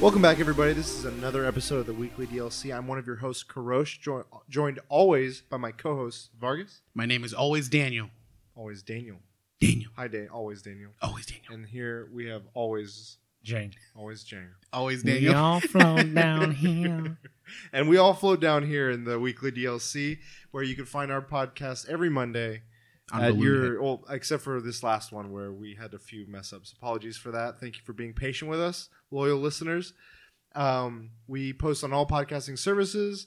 Welcome back, everybody. This is another episode of the Weekly DLC. I'm one of your hosts, Karosh, jo- joined always by my co-host Vargas, My name is always Daniel. always Daniel. Daniel. Hi, Dan. Always Daniel. Always Daniel. And here we have always, Jane. always Jane. Always Daniel. We all float down here. And we all float down here in the Weekly DLC, where you can find our podcast every Monday On at your, well, except for this last one where we had a few mess ups. Apologies for that. Thank you for being patient with us, loyal listeners. Um, we post on all podcasting services,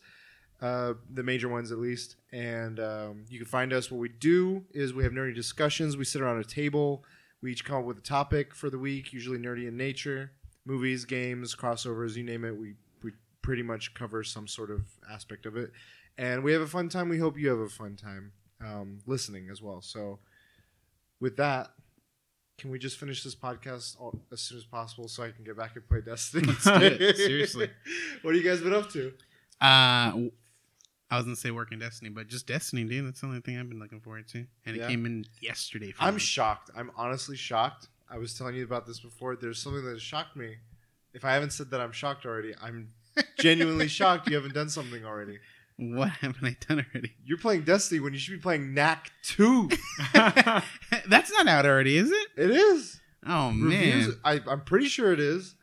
uh, the major ones at least. And um, you can find us. What we do is we have nerdy discussions. We sit around a table. We each come up with a topic for the week, usually nerdy in nature, movies, games, crossovers, you name it. We we pretty much cover some sort of aspect of it, and we have a fun time. We hope you have a fun time um, listening as well. So, with that. Can we just finish this podcast all, as soon as possible so I can get back and play Destiny? Let's do it. Seriously. what have you guys been up to? Uh, I was gonna say working Destiny, but just Destiny, dude. That's the only thing I've been looking forward to, and Yeah. it came in yesterday. For I'm me. shocked. I'm honestly shocked. I was telling you about this before. There's something that has shocked me. If I haven't said that I'm shocked already, I'm genuinely shocked you haven't done something already. What haven't I done already? You're playing Destiny when you should be playing Knack 2. That's not out already, is it? It is. Oh Reviews, man, I, I'm pretty sure it is.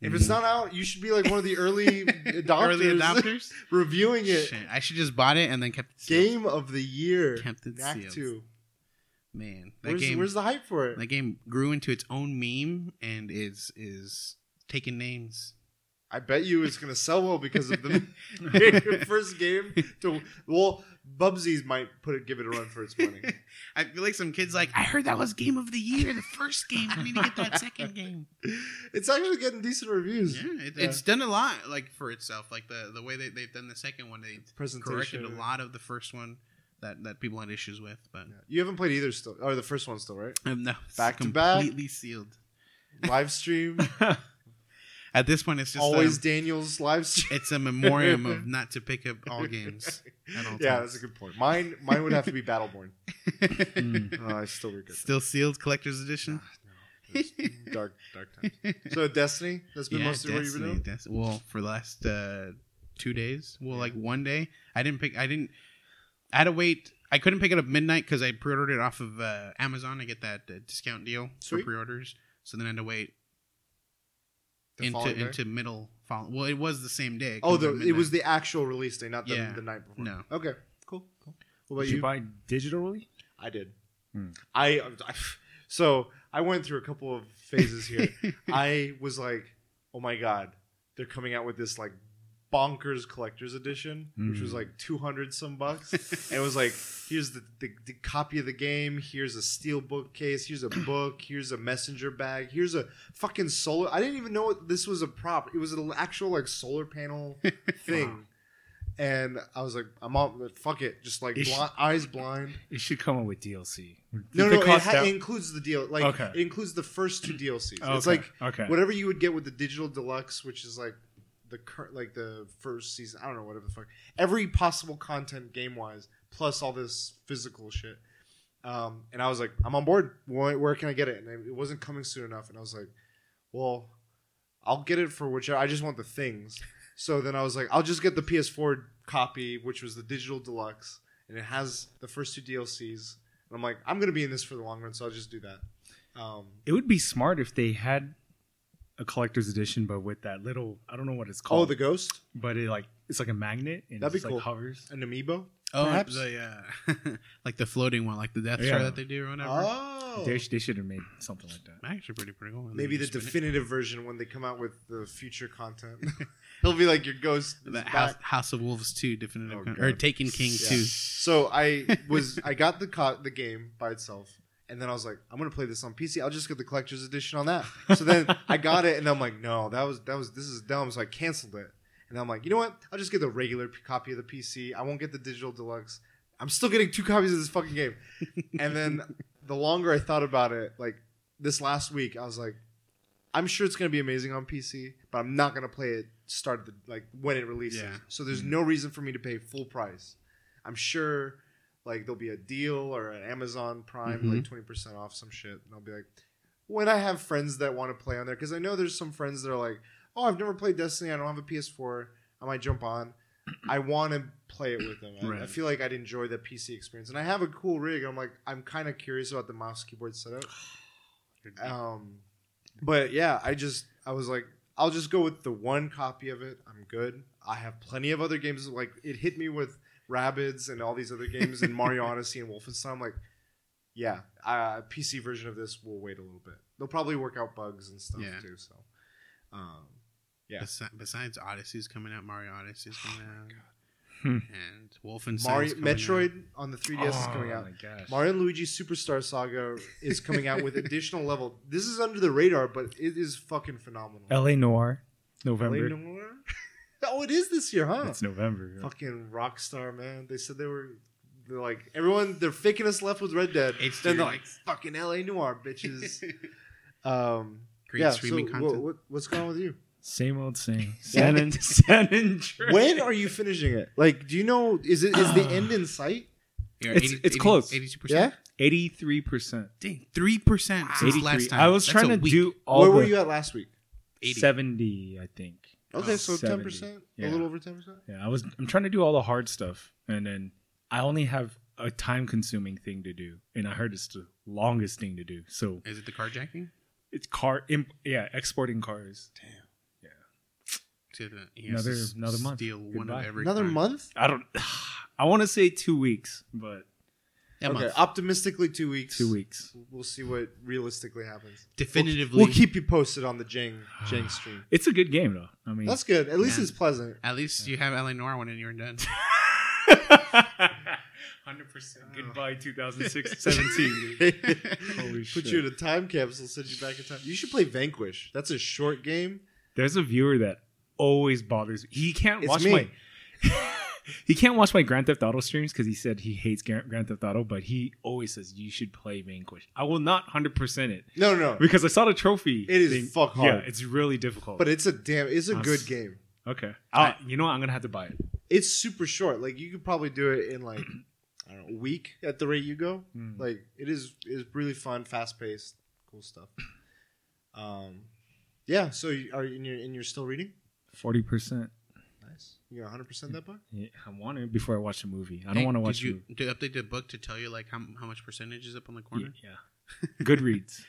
If it's not out, you should be like one of the early adopters, early adopters. reviewing it. Shit, I should just bought it and then kept it sealed. Game of the year. Kept it Knack sealed. 2. Man, that Where's, game. where's the hype for it? that game grew into its own meme and is is taking names. I bet you it's going to sell well because of the first game. To well, Bubsies might put it, give it a run for its money. I feel like some kids like I heard that was game of the year, the first game. I need to get that second game. It's actually getting decent reviews. Yeah, it, Yeah. it's done a lot like for itself. Like the the way they they've done the second one, they Presentation. corrected a lot of the first one that that people had issues with. But Yeah. You haven't played either still, or the first one still, right? um, no, it's Back to back? completely sealed. Live stream, At this point, it's just always um, Daniel's live stream. it's a memoriam of not to pick up all games. All Yeah, times. that's a good point. Mine, mine would have to be Battleborn. Mm. Oh, I still regret that. Still sealed collector's edition. It's dark, dark times. So Destiny, that's been yeah, mostly what you've been Destiny, doing. Des- well, for the last uh, two days. Well, like one day, I didn't pick. I didn't. I had to wait. I couldn't pick it up midnight because I pre-ordered it off of uh, Amazon. I get that uh, discount deal Sweet. for pre-orders. So then I had to wait The into day? into middle. Fall. Well, it was the same day. Oh, the, it was the actual release day, not the, Yeah. the night before. No. Okay, cool. cool. What about Did you? you buy digitally? I did. Hmm. I, I so I went through a couple of phases here. I was like, oh my god, they're coming out with this like bonkers collector's edition, which was Mm. like two hundred some bucks. and it was like, here's the, the the copy of the game. Here's a steel bookcase. Here's a book. Here's a messenger bag. Here's a fucking solar. I didn't even know it, this was a prop. It was an actual like solar panel thing. And I was like, I'm on. Fuck it, just like Ish. bli- eyes blind. It should come with DLC. No, no, it it, ha- it includes the deal. Like Okay. it includes the first two DLCs. Okay, It's like okay. whatever you would get with the digital deluxe, which is like the current, like the first season. I don't know whatever the fuck. Every possible content game wise, plus all this physical shit. Um, and I was like, I'm on board. Where, where can I get it? And it wasn't coming soon enough. And I was like, well, I'll get it for whichever. I just want the things. So then I was like, I'll just get the PS4 copy, which was the digital deluxe, and it has the first two DLCs. And I'm like, I'm gonna be in this for the long run, so I'll just do that. Um, It would be smart if they had a collector's edition, but with that little I don't know what it's called. oh, the Ghost, but it like it's like a magnet and That'd be it cool. like hovers. an amiibo, oh, perhaps. the uh, like the floating one, like the Death Yeah. Star that they do or whatever. Oh, They, sh- they should have made something like that. Actually, pretty pretty cool. Maybe the you spin it. definitive version when they come out with the future content. He'll be like your Ghost. The. House, House of Wolves two definitive Oh, con- or Taken King Yeah. two. So I was I got the co- the game by itself, and then I was like, I'm gonna play this on PC. I'll just get the collector's edition on that. So then I got it, and I'm like, no, that was that was this is dumb. So I canceled it, and I'm like, you know what? I'll just get the regular p- copy of the PC. I won't get the digital deluxe. I'm still getting two copies of this fucking game. and then the longer I thought about it, like this last week, I was like, I'm sure it's gonna be amazing on PC, but I'm not gonna play it start the like when it releases. Yeah. So there's mm-hmm. no reason for me to pay full price. I'm sure like there'll be a deal or an Amazon Prime Mhm. like twenty percent off some shit, and I'll be like, when I have friends that want to play on there, because I know there's some friends that are like, oh, I've never played Destiny. I don't have a PS4. I might jump on. I want to play it with them. I, I feel like I'd enjoy the PC experience, and I have a cool rig. I'm like, I'm kind of curious about the mouse keyboard setup. Um, but yeah, I just I was like, I'll just go with the one copy of it. I'm good. I have plenty of other games. Like it hit me with Rabbids and all these other games and Mario Odyssey and Wolfenstein. I'm like, yeah, uh, PC version of this will wait a little bit. They'll probably work out bugs and stuff Yeah. too. So, um, yeah. Besi- besides Odyssey's coming out, Mario Odyssey's coming out, Hmm. and Wolfenstein. Mario Metroid on the 3DS is Oh coming out. Mario and Luigi Superstar Saga is coming out with additional level. This is under the radar, but it is fucking phenomenal. LA Noire, LA November. Noire? oh, it is this year, huh? It's November. Fucking Rockstar, man. They said they were. They're like everyone. They're faking us left with Red Dead. It's then they're like fucking LA Noire, bitches. um, Great yeah. streaming so content. What, what, what's going on with you? Same old same. San, and, San Andreas. when are you finishing it? Like, do you know? Is it is the end in sight? You're It's- it's close. Eighty-two percent. Yeah. Eighty-three percent. Dang, three percent since last Eighty-three. time. I was That's trying to week. do all Where the were you at last week? 80. seventy, I think. Oh, okay, Oh, so ten 70. percent, a little over ten percent. Yeah, I was. I'm trying to do all the hard stuff, and then I only have a time-consuming thing to do, and I heard it's the longest thing to do. So Is it the carjacking? it's car. Imp, yeah, exporting cars. To the, Another- another month. Steal one of every. Another car. month. I don't. I want to say two weeks, but A okay, month. optimistically two weeks. two weeks. We'll see what realistically happens. Definitively. We'll, we'll keep you posted on the Jang Jang stream. It's a good game though. I mean, That's good. At least Yeah. it's pleasant. At least you have LA Noire one and you're done. Hundred percent. Goodbye, 2006, 17. Holy Put shit. you in a time capsule, send you back in time. You should play Vanquish. That's a short game. There's a viewer that always bothers. Me. He can't It's watch me. my. He can't watch my Grand Theft Auto streams because he said he hates Grand Theft Auto, but he always says you should play Vanquish. I will not hundred percent it No, no, because I saw the trophy. It is fuck hard. Yeah, it's really difficult. But it's a damn. It's a I'm good s- game. okay, I, you know what? I'm gonna have to buy it. It's super short. Like you could probably do it in like I don't know a week at the rate you go. Mm. Like it is is really fun, fast paced, cool stuff. Um, yeah. So you, are you, and you're and you're still reading? Forty percent. Nice. You got 100 percent that book. Yeah, I want it before I watch the movie. I don't Hey, want to did watch the you movie. to update the book to tell you like how, how much percentage is up on the corner? Yeah, Goodreads.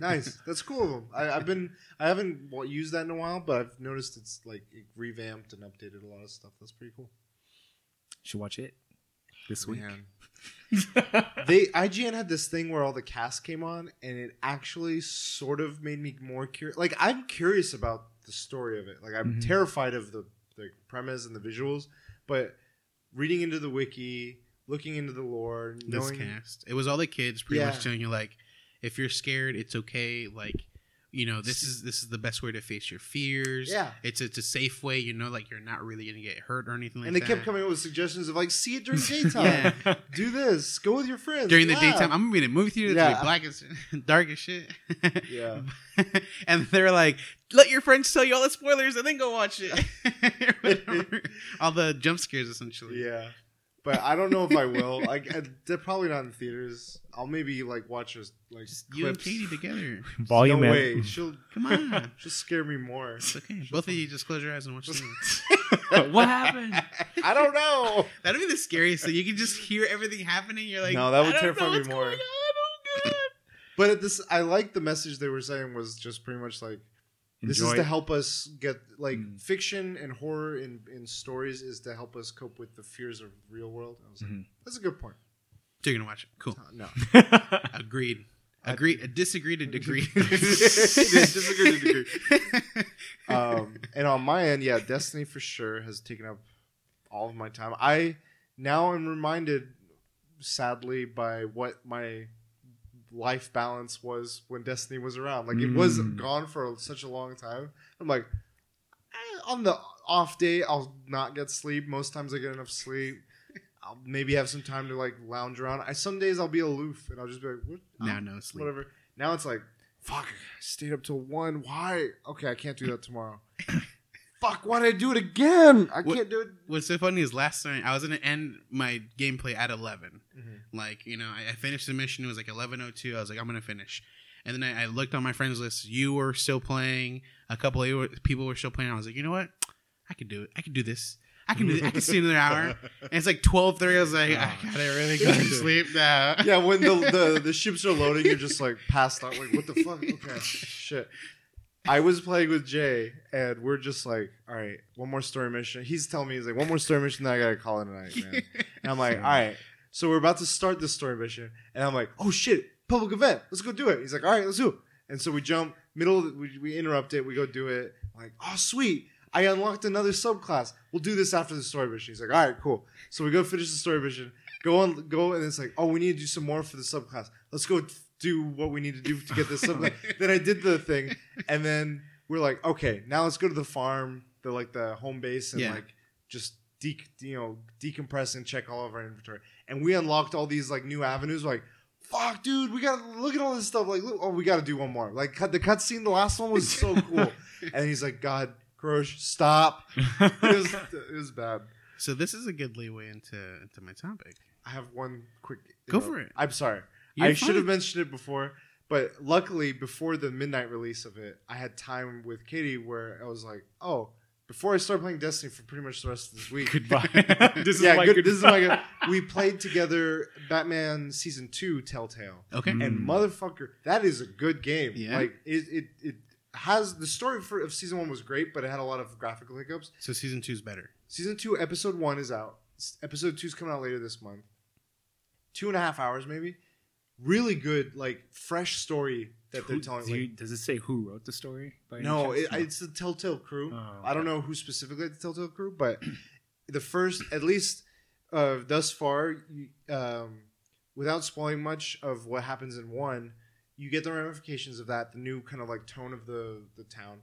Nice. That's cool of them. I, I've been I haven't wa- used that in a while, but I've noticed it's like it revamped and updated a lot of stuff. That's pretty cool. Should watch it this week. Man. they IGN had this thing where all the cast came on, and it actually sort of made me more curious. Like I'm curious about the story of it. Like I'm Mhm. terrified of the the premise and the visuals, but reading into the wiki, looking into the lore, This cast. It was all the kids pretty Yeah. much telling you like, if you're scared, it's okay. Like, you know, this is this is the best way to face your fears. Yeah. It's it's a safe way. You know, like you're not really gonna get hurt or anything like that. and they that. kept coming up with suggestions of like, see it during daytime, Yeah. do this, go with your friends During the laugh. daytime, I'm gonna be in a movie theater. Yeah. be black as dark as shit. Yeah. and they're like, let your friends tell you all the spoilers and then go watch it. All the jump scares, essentially. Yeah, but I don't know if I will. Like, uh, they're probably not in theaters. I'll maybe like watch us like You and clips. Katie together. Volume no M- way. Mm. She'll Come on. she'll scare me more. It's okay. Both of you just close your eyes and watch the movie. what happened? I don't know. That'd be the scariest. thing. you can just hear everything happening. You're like, No, that would I don't terrify know me what's more. going on. Oh, God. But at this, I like the message they were saying was just pretty much like this is to help us get like Mm. fiction and horror in in stories is to help us cope with the fears of the real world. I was like, Mhm. that's a good point. So you're gonna watch it. Cool. No, Agreed. Agree. Agreed. Disagree to degree. Disagree to degree. um, and on my end, yeah, Destiny for sure has taken up all of my time. I now I'm reminded, sadly, by what my life balance was when Destiny was around. Like it was Mm. gone for such a long time. I'm like, eh, on the off day, I'll not get sleep. Most times, I get enough sleep. I'll maybe have some time to like lounge around. I some days I'll be aloof and I'll just be like, what? now no sleep. whatever. Now it's like, fuck, I stayed up till one. Why? Okay, I can't do that tomorrow. fuck, why did I do it again? I What- can't do it. What's so funny is last night I was gonna end my gameplay at 11. Mhm. Like you know, I, I finished the mission. It was like 11:02. I was like, I'm gonna finish. And then I, I looked on my friends list. You were still playing. A couple of people were still playing. I was like, you know what? I could do it. I could do this. I can do. I can see another hour. And it's like twelve thirty. I was like, I Oh, gotta really go to sleep now. yeah, when the, the the ships are loading, you're just like passed out. Like, what the fuck? Okay, shit. I was playing with Jay, and we're just like, all right, one more story mission. He's telling me he's like, one more story mission, then I gotta call it a night, man. And I'm like, all right. So we're about to start this story mission, and I'm like, oh shit, public event, let's go do it. He's like, all right, let's do it. And so we jump middle, we, we interrupt it, we go do it. I'm like, oh sweet, I unlocked another subclass. We'll do this after the story mission. He's like, all right, cool. So we go finish the story mission, go on, go, and it's like, oh, we need to do some more for the subclass. Let's go do what we need to do to get this subclass. then I did the thing, and then we're like, okay, now let's go to the farm, the like the home base, and Yeah. like just de- you know decompress and check all of our inventory. And we unlocked all these like new avenues. Like, fuck, dude, we gotta look at all this stuff. Like, look, oh, we gotta do one more. Like, cut the cutscene. The last one was so cool. and he's like, God, Crush, stop. It was it was bad. So this is a good leeway into into my topic. I have one quick. Go for it. I'm sorry. You're I should have mentioned it before, but luckily before the midnight release of it, I had time with Katie where I was like, oh, before I start playing Destiny for pretty much the rest of this week. Goodbye. this yeah, is my good, good. this is my good. We played together Batman season two, Telltale, Okay. Mm. and motherfucker, that is a good game. Yeah? like it, it, it has the story for, of season one was great, but it had a lot of graphical hiccups. So season two is better. Season two, episode one is out. Episode two is coming out later this month. Two and a half hours, maybe. Really good, like fresh story that they're telling. do like- does it say who wrote the story? by no, it, it's the Telltale Crew. Oh, I don't know who specifically the Telltale Crew, but the first, at least uh, thus far, um, without spoiling much of what happens in one, you get the ramifications of that, the new kind of like tone of the the town,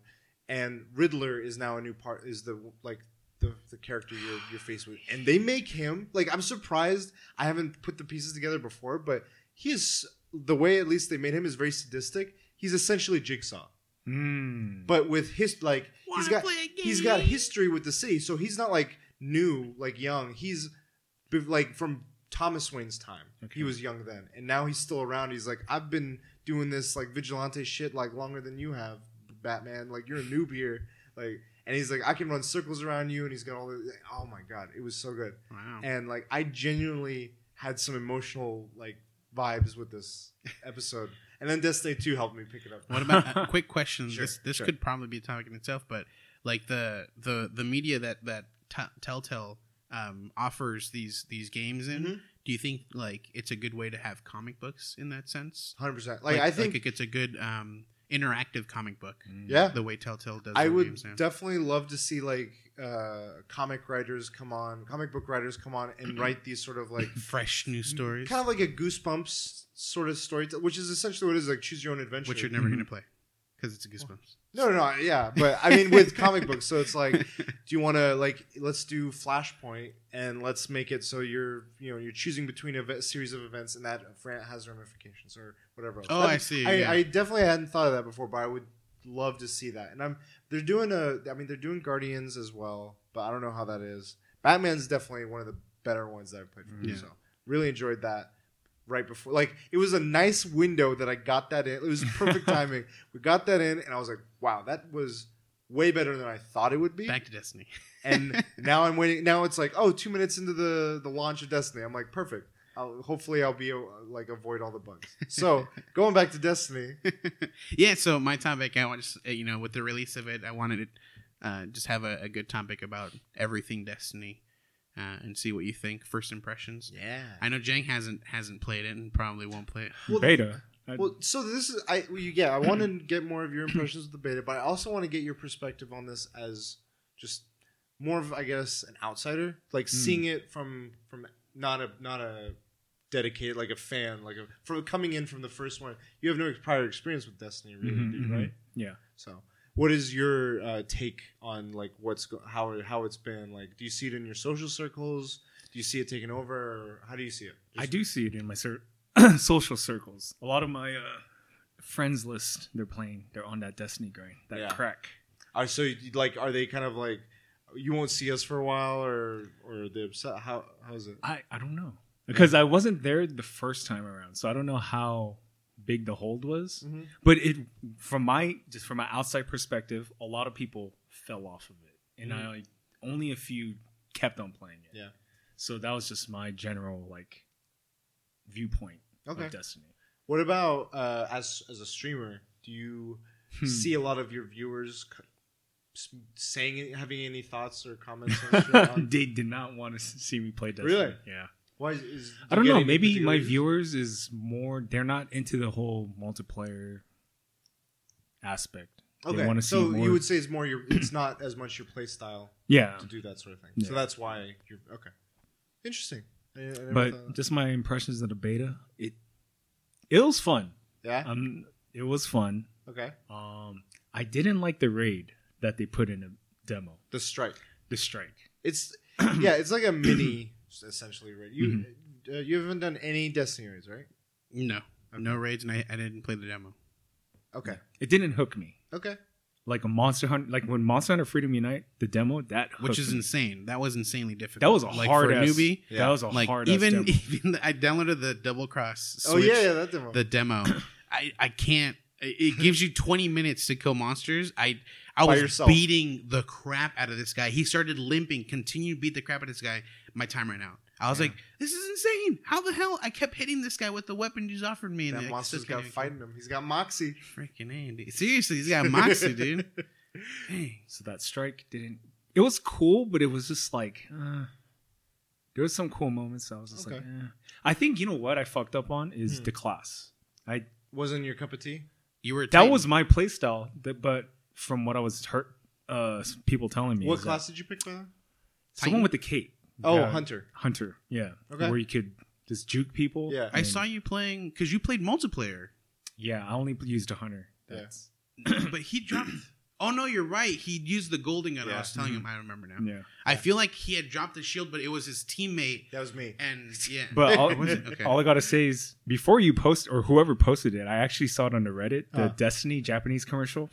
and Riddler is now a new part. Is the like the, the character you're you're faced with, and they make him like I'm surprised. I haven't put the pieces together before, but he is the way at least they made him is very sadistic. He's essentially Jigsaw Mm. but with his like he's Wanna got play a he's got history with the city, so he's not like new, like young. He's like from Thomas Wayne's time. Okay. He was young then, and now he's still around. He's like, I've been doing this like vigilante shit like longer than you have, Batman. Like you're a noob here, like. And he's like, I can run circles around you, and he's got all the. Oh my god, it was so good. Wow. And like, I genuinely had some emotional like vibes with this episode. And then Destiny Two helped me pick it up. What about a quick question? Sure, this this sure. could probably be a topic in itself, but like the the the media that that t- Telltale um, offers these these games in, Mhm. do you think like it's a good way to have comic books in that sense? Hundred percent. Like, I think like it's a good um, interactive comic book. Mm. Yeah. the way Telltale does. I would games now. definitely love to see like uh, comic writers come on, comic book writers come on and write these sort of like fresh new stories, kind of like a goosebumps sort of story, which is essentially what it is like choose your own adventure. which you're never Mhm. going to play because it's a goosebumps. no, no, no, yeah, but I mean with comic books, so it's like, do you want to like let's do Flashpoint and let's make it so you're you know you're choosing between a series of events and that has ramifications or whatever. Else. Oh, That- I see, I, yeah. I definitely hadn't thought of that before, but I would love to see that. And I'm they're doing a I mean they're doing Guardians as well, but I don't know how that is. Batman's definitely one of the better ones that I've played from. Yeah. So really enjoyed that right before like it was a nice window that I got that in. It was perfect timing. We got that in and I was like, wow, that was way better than I thought it would be. Back to Destiny. And now I'm waiting now it's like, oh, two minutes into the the launch of Destiny. I'm like, perfect. I'll, hopefully I'll be like avoid all the bugs. So going back to Destiny, yeah, so my topic, I want to, uh, you know, with the release of it, I wanted to uh, just have a, a good topic about everything Destiny uh, and see what you think. First impressions. yeah. I know Jang hasn't hasn't played it and probably won't play it. Well, Beta. I- Well, so this is I well, you- yeah I want to get more of your impressions of the beta, but I also want to get your perspective on this as just more of I guess an outsider, like seeing it from from not a not a dedicated like a fan, like a from coming in from the first one. You have no prior experience with Destiny, really, Mhm, do you, mhm. right? Yeah. So, what is your uh, take on like what's go- how how it's been? Like, do you see it in your social circles? Do you see it taking over, or how do you see it? I do see it in my cir- social circles. A lot of my uh, friends list, they're playing. They're on that Destiny grind, that Yeah. crack. Are so like are they kind of like you won't see us for a while or or they upset? How how's it? I, I don't know because I wasn't there the first time around, so I don't know how big the hold was. Mhm. But it from my just from my outside perspective, a lot of people fell off of it, and Mhm. I only a few kept on playing it. Yeah. So that was just my general like viewpoint Okay. of Destiny. What about uh, as as a streamer? Do you Hmm. see a lot of your viewers c- saying having any thoughts or comments? On- they did not want to see me play Destiny. Really? Yeah. Why is, is I don't know. Maybe my reason? viewers is more. They're not into the whole multiplayer aspect. They Okay, wanna see so more- you would say it's more your. It's not as much your play style Yeah, to do that sort of thing. So that's why you're okay. Interesting. I- I but just my impressions of the beta. It it was fun. yeah. Um, it was fun. okay. Um, I didn't like the raid that they put in the demo. The strike. The strike. It's yeah. It's like a mini essentially. Right. You Mm-hmm. uh, you haven't done any Destiny raids, right? No, no raids, and I, I didn't play the demo. Okay. It didn't hook me Okay. like a Monster Hunter. Like when Monster Hunter Freedom Unite, the demo that Which is me. insane. That was insanely difficult. That was a like hard for ass, newbie. Yeah. That was a Like hard even ass demo. even I downloaded the Double Cross. Oh yeah, yeah, that demo. the demo. I I can't. It it gives you 20 minutes to kill monsters. I I By was yourself. beating the crap out of this guy. He started limping. Continued to beat the crap out of this guy. My time ran out. I was Yeah. like, "This is insane! How the hell?" I kept hitting this guy with the weapon you just offered me. and that I monster's still got fighting him. He's got moxie. Freaking Andy. Seriously, he's got moxie, dude. Dang. So that strike didn't. It was cool, but it was just like uh, there was some cool moments. I was just like, eh. I think you know what I fucked up on is Hmm. the class. I Wasn't your cup of tea? You were that was my playstyle, that- but from what I was hurt, uh, people telling me, What is that class did you pick, by the way? Someone with the cape. Oh, Yeah, Hunter. Hunter. Yeah. Okay. Where you could just juke people. Yeah. I and- saw you playing because you played multiplayer, Yeah, I only used a hunter. Yeah. That's, but he dropped. Oh no, you're right. He used the golden gun. I Yeah. was telling him. I remember now. yeah. I feel like he had dropped the shield, but it was his teammate. That was me. And yeah, But all, Was it? Okay. all I gotta say is before you post or whoever posted it, I actually saw it on the Reddit, the Huh. Destiny Japanese commercial.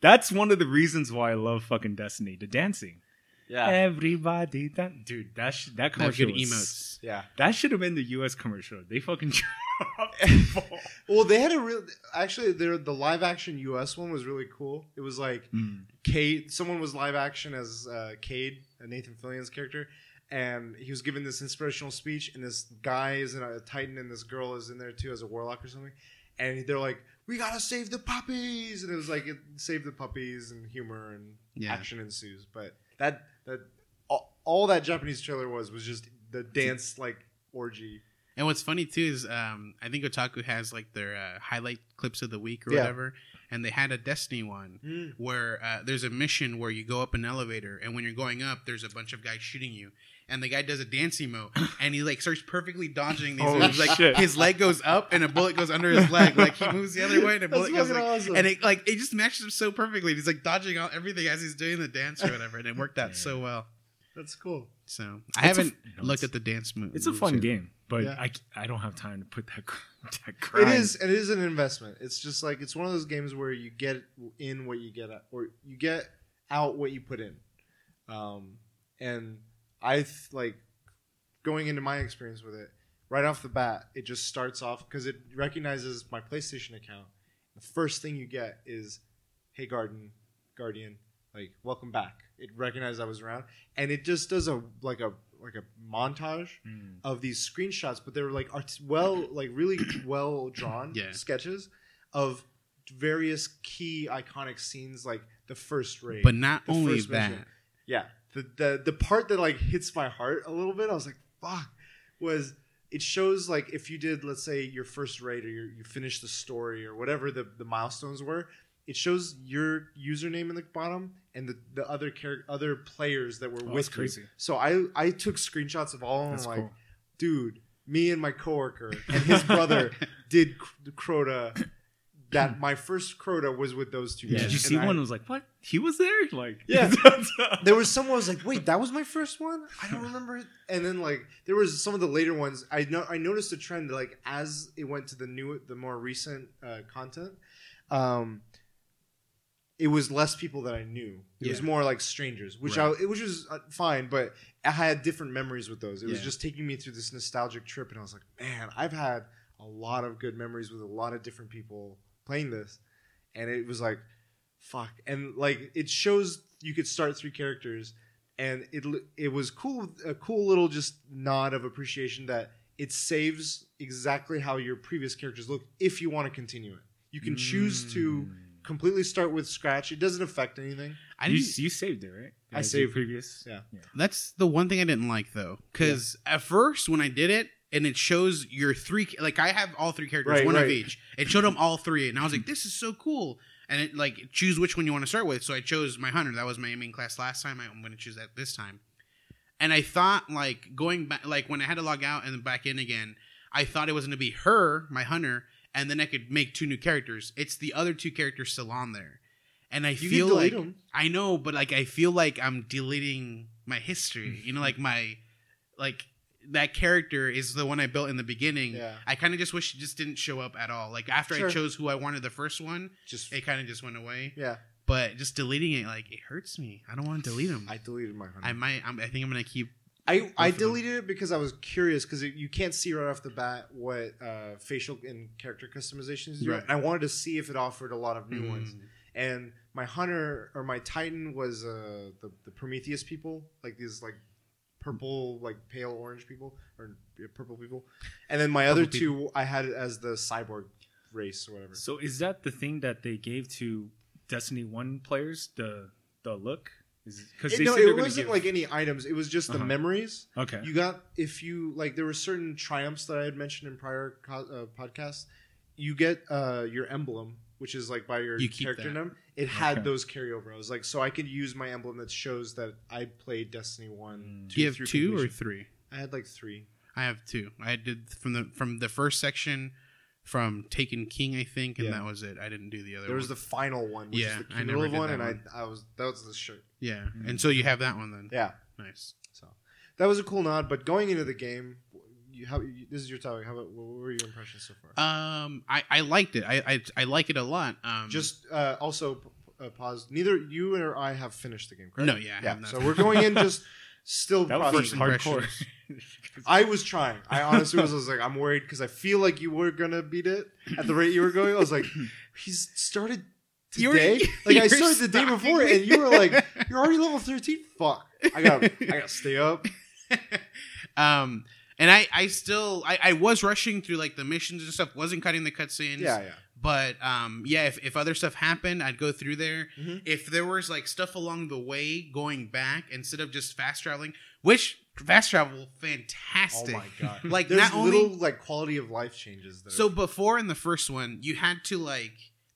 That's one of the reasons why I love fucking Destiny. The dancing. Yeah. Everybody, that dude, that sh- that commercial good was- emotes. Yeah. That should have been the U.S. commercial. They fucking dropped the ball. Well, they had a real. Actually, their the live action U.S. one was really cool. It was like Mm. Cayde. Someone was live action as uh, Cayde, uh, Nathan Fillion's character, and he was giving this inspirational speech. And this guy is in a Titan, and this girl is in there too as a warlock or something. And they're like, "We gotta save the puppies!" And it was like, it, "Save the puppies!" and humor and Yeah. action ensues. But that that all, all that Japanese trailer was was just the dance like orgy. And what's funny too is um, I think Kotaku has like their uh, highlight clips of the week or Yeah. whatever, and they had a Destiny one where uh, there's a mission where you go up an elevator, and when you're going up, there's a bunch of guys shooting you, and the guy does a dance emote, and he like starts perfectly dodging these Holy moves. Like shit. his leg goes up, and a bullet goes under his leg. Like he moves the other way, and a bullet goes like, awesome. and it like it just matches up so perfectly. He's like dodging all everything as he's doing the dance or whatever, and it worked out Yeah. so well. That's cool. So I It's haven't you looked at the dance move. It's a fun yet. game, but Yeah. I, I don't have time to put that gr- that It grind. is. It is an investment. It's just like it's one of those games where you get in what you get out, or you get out what you put in. Um, and I th- like going into my experience with it right off the bat. It just starts off because it recognizes my PlayStation account. The first thing you get is, "Hey, Garden, Guardian, like welcome back." It recognized I was around, and it just does a like a like a montage Mm. of these screenshots, but they were like art- well, like really well drawn Yeah. sketches of various key iconic scenes, like the first raid. But not only that, mission. yeah, the, the the part that like hits my heart a little bit, I was like, fuck, was it shows like if you did, let's say your first raid or your, you finished the story or whatever the the milestones were. It shows your username in the bottom and the, the other char- other players that were Oh, with crazy. you. So I I took screenshots of all of them. Like, cool. dude, me and my coworker and his brother did Cr- Crota. That my first Crota was with those two Did guys. you see And I- one? that was like, what? He was there? Like, Yeah. There was someone I was like, "Wait, that was my first one? I don't remember." it." And then like there was some of the later ones. I know I noticed a trend like as it went to the new, the more recent uh, content. Um, it was less people that I knew. It was more like strangers, which Right. I which was uh, fine, but I had different memories with those. It was just taking me through this nostalgic trip, and I was like, man, I've had a lot of good memories with a lot of different people playing this, and it was like, fuck, and like it shows you could start three characters, and it it was cool, a cool little just nod of appreciation that it saves exactly how your previous characters look if you want to continue it. You can choose to Mm. completely start with scratch. It doesn't affect anything. I you, you saved it, right? I As saved- previous. yeah. That's the one thing I didn't like though, because at first when I did it and it shows your three, like I have all three characters, Right, one of each. It showed them all three, and I was like, "This is so cool!" And it like choose which one you want to start with. So I chose my hunter. That was my main class last time. I'm going to choose that this time. And I thought like going back, like when I had to log out and back in again, I thought it was going to be her, my hunter, and then I could make two new characters. It's the other two characters still on there, and I You feel can like them. I know, but like I feel like I'm deleting my history. You know, like my like that character is the one I built in the beginning. Yeah. I kind of just wish it just didn't show up at all. Like after Sure. I chose who I wanted the first one, Just it kind of just went away. yeah. But just deleting it, like it hurts me. I don't want to delete them. I deleted my hunter. I might. I'm, I think I'm gonna keep. I, I of them. deleted it because I was curious because you can't see right off the bat what uh, facial and character customizations do. Right. And I wanted to see if it offered a lot of new ones. Mm. And my hunter or my titan was uh, the the Prometheus people, like these like purple, like pale orange people or purple people. And then my other Purple two, I had it as the cyborg race or whatever. So is that the thing that they gave to Destiny One players? The the look because It, no, it wasn't give- like any items. It was just the Uh-huh. memories. okay. You got if you like there were certain triumphs that I had mentioned in prior co- uh, podcasts. You get uh, your emblem, which is like by your You character name. It had Okay. those carryover. I was like, so I could use my emblem that shows that I played Destiny One. Mm. Do you have through two or three? I had like three. I have two. I did from the from the first section from Taken King, I think, and Yeah. that was it. I didn't do the other. There was one. the final one, which Yeah, is the I never cumulative did one, that and one. I I was that was the shirt. yeah, Mm. and so you have that one then. Yeah, Nice. so that was a cool nod. But going into the game, you how you, this is your topic. How about what were your impressions so far? Um, I, I liked it. I, I I like it a lot. Um, Just uh, also p- uh, pause. Neither you or I have finished the game, correct? No, yeah, I yeah. have not. So we're going in just still that was. First hardcore. impressions. I was trying. I honestly was, I was like, I'm worried because I feel like you were gonna beat it at the rate you were going. I was like, he's started You were- today. like I you were started the day before, me. and you were like, you're already level 13. Fuck. I got. I got to stay up. um, and I I still I, I was rushing through like the missions and stuff. Wasn't cutting the cutscenes. Yeah, yeah. But um, yeah, if, if other stuff happened, I'd go through there. Mhm. If there was like stuff along the way going back instead of just fast traveling, which fast travel fantastic. Oh my god. Like There's not only little like quality of life changes. That so are, before in the first one, you had to like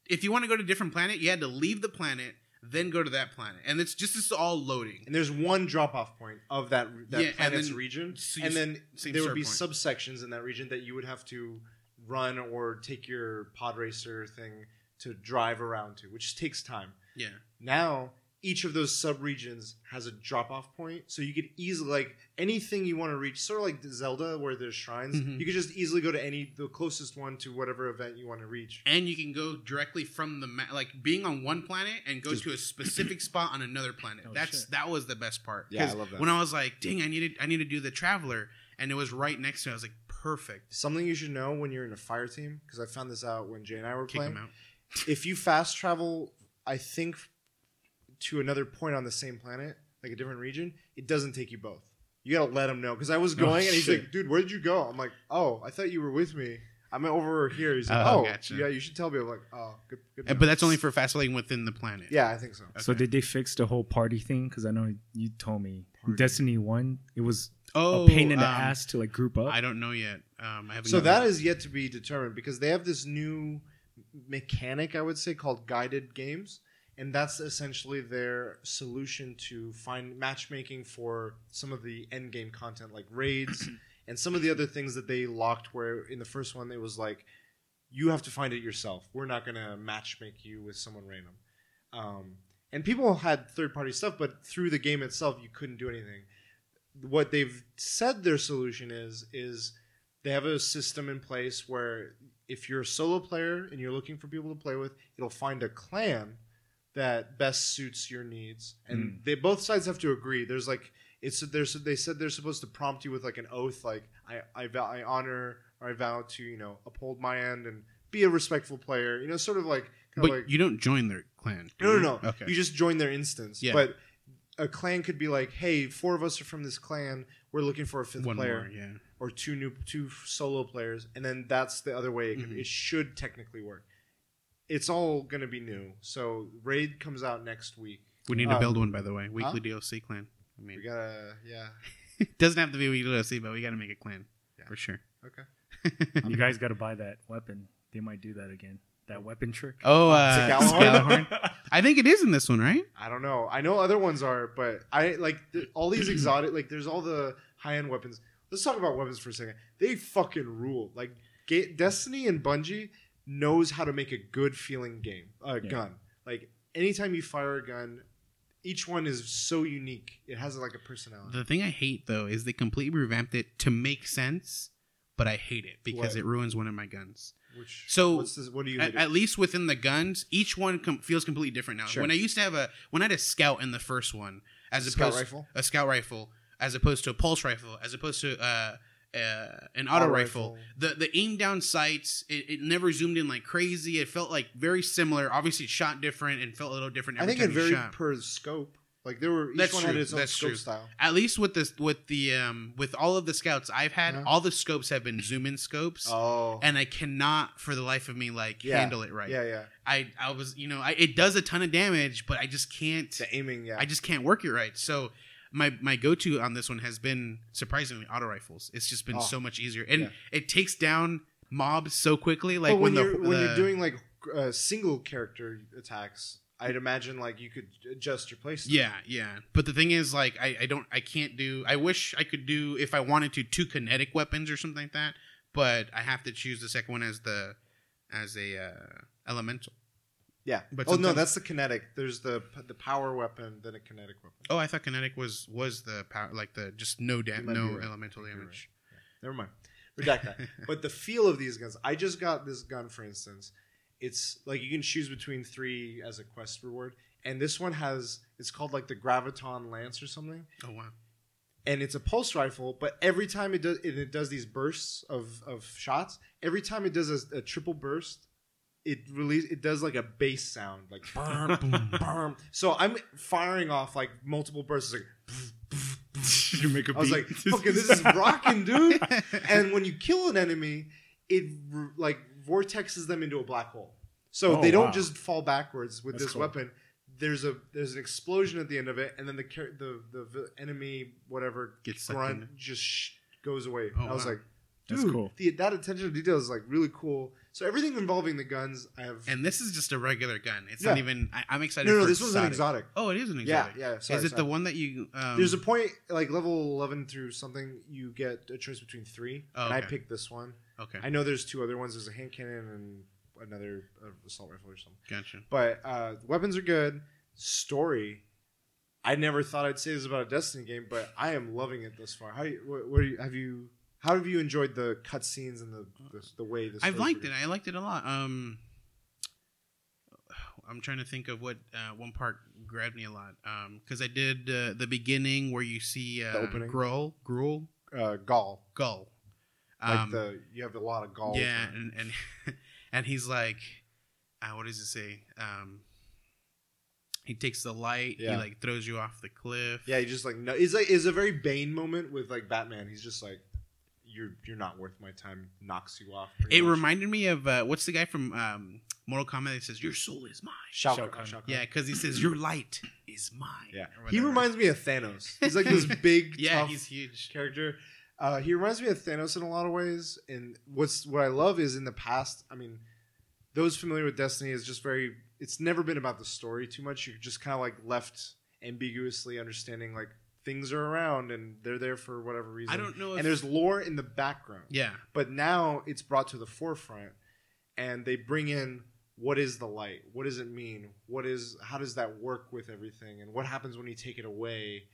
if you want to go to a different planet, you had to leave the planet, then go to that planet, and it's just it's all loading. and there's one drop off point of that that Yeah, and planet's then- region, so and then there would be start subsections in that region that you would have to run or take your pod racer thing to drive around to, which takes time. Yeah, Now each of those subregions has a drop off point, so you could easily like anything you want to reach, sort of like Zelda where there's shrines. Mhm. You could just easily go to any the closest one to whatever event you want to reach. and you can go directly from the ma- like being on one planet and go Just- to a specific spot on another planet. Oh, That's shit. that was the best part. Yeah, I 'Cause love that. When I was like, "Dang, I needed I need to do the traveler," and it was right next to, it, I was like, "Perfect." Something you should know when you're in a fire team, because I found this out when Jay and I were Kick playing. out. if you fast travel, I think to another point on the same planet, like a different region, it doesn't take you both. You gotta let him know because I was Oh, going and he's shit. like, "Dude, where did you go?" I'm like, "Oh, I thought you were with me. I'm over here." He's like, Oh, "Oh, gotcha. yeah, you should tell me." I'm like, "Oh, good, good." But that's only for fast traveling within the planet. yeah, I think so. So did they fix the whole party thing? Because I know you told me Party. Destiny One, it was Oh, a pain in the um, ass to like group up. I don't know yet. Um, I haven't. So gotten that is yet to be determined because they have this new mechanic, I would say, called guided games, and that's essentially their solution to find matchmaking for some of the end game content, like raids and some of the other things that they locked. Where in the first one it was like, you have to find it yourself. We're not gonna matchmake you with someone random. Um, and people had third party stuff, but through the game itself, you couldn't do anything. What they've said their solution is is they have a system in place where if you're a solo player and you're looking for people to play with, it'll find a clan that best suits your needs, and Mm. they both sides have to agree. There's like it's there's they said they're supposed to prompt you with like an oath, like I I, vow, I honor or I vow to you know uphold my end and be a respectful player. You know, sort of like kind But of like you don't join their clan. do no, no, you? no. Okay. You just join their instance. Yeah. But a clan could be like, hey, four of us are from this clan. We're looking for a fifth One player more, yeah. or two new two solo players, and then that's the other way it, could, Mhm. it should technically work. It's all going to be new. So raid comes out next week. We need to Um, build one, by the way. Weekly huh? DLC clan. I mean, We gotta, yeah, it doesn't have to be a weekly DLC, but we got to make a clan Yeah. for sure. okay. You guys got to buy that weapon. They might do that again. That weapon trick. oh, uh, It's a Gjallarhorn? Gjallarhorn. I think it is in this one, right? I don't know. I know other ones are, but I like th- all these exotic. Like, there's all the high end weapons. Let's talk about weapons for a second. They fucking rule. Like, Ga- Destiny and Bungie knows how to make a good feeling game. A Yeah. gun. Like, anytime you fire a gun, each one is so unique. It has like a personality. The thing I hate though is they completely revamped it to make sense, but I hate it because What? it ruins one of my guns. Which So, what's this, what do you At, at least within the guns, each one com- feels completely different now. Sure. When I used to have a when I had a scout in the first one, as Scout opposed rifle? a scout rifle, as opposed to a pulse rifle, as opposed to uh, uh, an auto, Auto rifle. rifle. The the aim down sights, it, it never zoomed in like crazy. It felt like very similar. Obviously, it shot different and felt a little different. I think it varied shot. per scope. Like there were each That's one true. had its own That's scope true. style. At least with this, with the um, with all of the scouts I've had, Uh-huh. all the scopes have been zoom in scopes, Oh, and I cannot for the life of me like Yeah. handle it right. yeah, yeah. I I was you know I, it does a ton of damage, but I just can't The aiming, yeah. I just can't work it right. So my my go to on this one has been surprisingly auto rifles. It's just been Oh. so much easier, and Yeah. it takes down mobs so quickly. Like when, when, you're the, when the- you're doing like uh, single character attacks, I'd imagine like you could adjust your playstyle. yeah yeah. But the thing is, like I I don't I can't do. I wish I could do if I wanted to two kinetic weapons or something like that. But I have to choose the second one as the as a uh, elemental. Yeah. But oh no, sometimes- that's the kinetic. There's the the power weapon, then a kinetic weapon. Oh, I thought kinetic was was the power like the just no da- You might be no right. elemental You're damage. Never mind. Redact that. but the feel of these guns, I just got this gun for instance. It's like you can choose between three as a quest reward, and this one has it's called like the graviton lance or something. Oh wow. and it's a pulse rifle. But every time it does, it, it does these bursts of, of shots. Every time it does a, a triple burst, it release it does like a bass sound, like burm, boom, burm. So I'm firing off like multiple bursts, like. you make a I was like, "Fucking, this is rocking, dude!" And when you kill an enemy, it like vortexes them into a black hole. So Oh, they don't wow. just fall backwards with That's this cool. weapon. There's a there's an explosion at the end of it, and then the char- the the enemy whatever Gets grunt just sh- goes away. Oh, I was wow. like, That's dude, cool. the, that attention to detail is like really cool. So everything involving the guns, I have. And this is just a regular gun. It's Yeah. not even. I, I'm excited. no, no, for this one's an exotic. exotic. Oh, it is an Yeah, exotic. yeah. Sorry, is it sorry. the one that you? Um, There's a point like level eleven through something. You get a choice between three, Oh, and I picked this one. Okay, I know there's two other ones. There's a hand cannon and another uh, assault rifle or something. gotcha. But uh, weapons are good. Story, I never thought I'd say this about a Destiny game, but I am loving it thus far. How you, what, what do you, have you? How have you enjoyed the cutscenes and the, the the way this? I've liked it. I liked it a lot. Um, I'm trying to think of what uh, one part grabbed me a lot. Um, because I did uh, the beginning where you see uh, The opening? Gruul, Uh, Ghaul, Gull. like Um, the you have a lot of Ghaul. yeah, and and and he's like, uh, what does it say? Um, he takes the light. He like throws you off the cliff. yeah. He just like no, it's like it's a very Bane moment with like Batman. He's just like, you're you're not worth my time. Knocks you off. It much. reminded me of uh, what's the guy from um, Mortal Kombat that says, "Your soul is mine." Shao Shao Kahn. Kahn. Shao Kahn. Yeah, because he says, "Your light is mine." Yeah, he reminds me of Thanos. He's like this big, Yeah, tough he's huge. character. Uh, he reminds me of Thanos in a lot of ways. And what's what I love is in the past. I mean, those familiar with Destiny is just very. It's never been about the story too much. You're just kind of like left ambiguously understanding like things are around and they're there for whatever reason. I don't know if and there's lore in the background. yeah. But now it's brought to the forefront, and they bring in what is the light? What does it mean? What is how does that work with everything? And what happens when you take it away?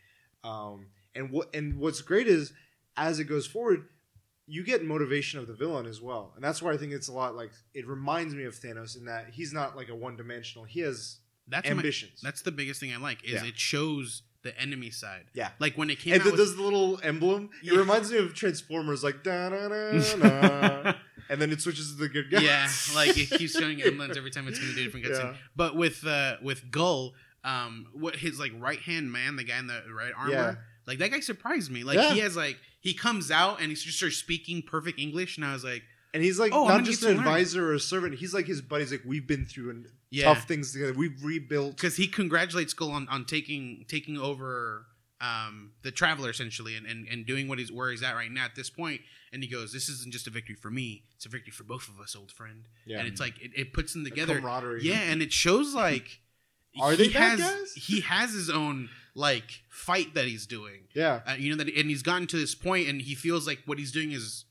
Um, and what and what's great is as it goes forward, you get motivation of the villain as well, and that's why I think it's a lot like it reminds me of Thanos in that he's not like a one dimensional. He has That's my, ambitions. that's the biggest thing I like is Yeah. it shows the enemy side. Yeah. Like when it came And out with- there's the little emblem. It Yeah. reminds me of Transformers, like da na na na, and then it switches to the good guy. yeah, like it keeps showing emblems every time it's going to do a different cutscene. Yeah. But with uh with Gull, um, what his like right hand man, the guy in the right armor, Yeah. like that guy surprised me. Like he has like he comes out and he just starts speaking perfect English, and I was like, And he's like Oh, not just an advisor or a servant. He's like his buddies. Like we've been through an yeah, tough things together. We've rebuilt. because he congratulates Ghaul on, on taking taking over um the traveler essentially and, and and doing what he's where he's at right now at this point and he goes this isn't just a victory for me it's a victory for both of us old friend Yeah. and it's like it, it puts them The together camaraderie. yeah and it shows like Are they has guys? he has his own like fight that he's doing Yeah. uh, you know that and he's gotten to this point and he feels like what he's doing is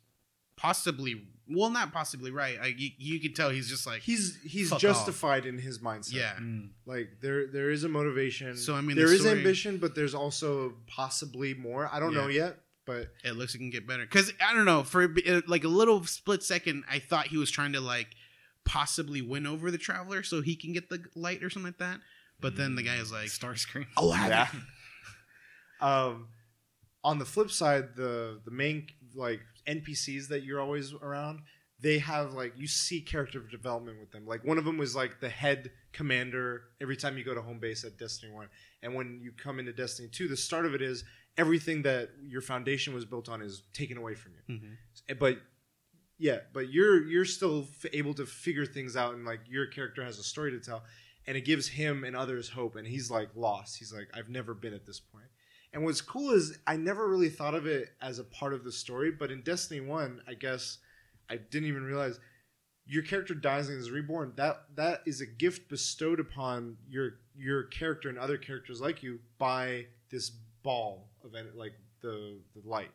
possibly well not possibly right like you, you can tell he's just like He's he's Fuck justified in his mindset. yeah Mm. Like there there is a motivation. So, I mean, there the is story- ambition, but there's also possibly more. I don't Yeah. know yet, but it looks like it can get better because i don't know for a bit- uh, like a little split second i thought he was trying to like possibly win over the traveler so he can get the light or something like that but then the guy is like Starscream. oh yeah. um, on the flip side, the the main like NPCs that you're always around, they have like you see character development with them. Like one of them was like the head commander every time you go to home base at Destiny One, and when you come into Destiny Two, the start of it is everything that your foundation was built on is taken away from you. Mhm. But yeah, but you're you're still f- able to figure things out, and like your character has a story to tell, and it gives him and others hope. And he's like lost. He's like, I've never been at this point. And what's cool is I never really thought of it as a part of the story, but in Destiny One, I guess I didn't even realize your character dies and is reborn. That that is a gift bestowed upon your your character and other characters like you by this ball of like the the light,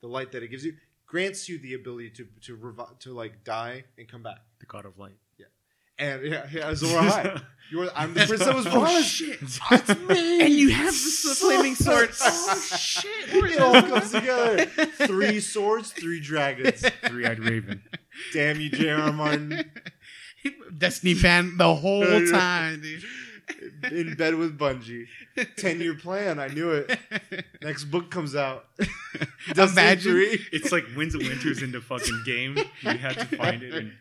the light that it gives you grants you the ability to to revi- to like die and come back. The God of Light. And yeah, yeah Azor Ahai. You're I'm the prince that was oh promised. shit It's me. and you have the flaming sword oh shit where It all comes together. Three swords, three dragons. Three-eyed Raven. Damn you, J.R. Martin. destiny fan the whole oh, time dude In bed with Bungie. Ten year plan. I knew it. Next book comes out. Destiny Imagine. 3. It's like Winds of Winter's in the fucking game. You had to find it. And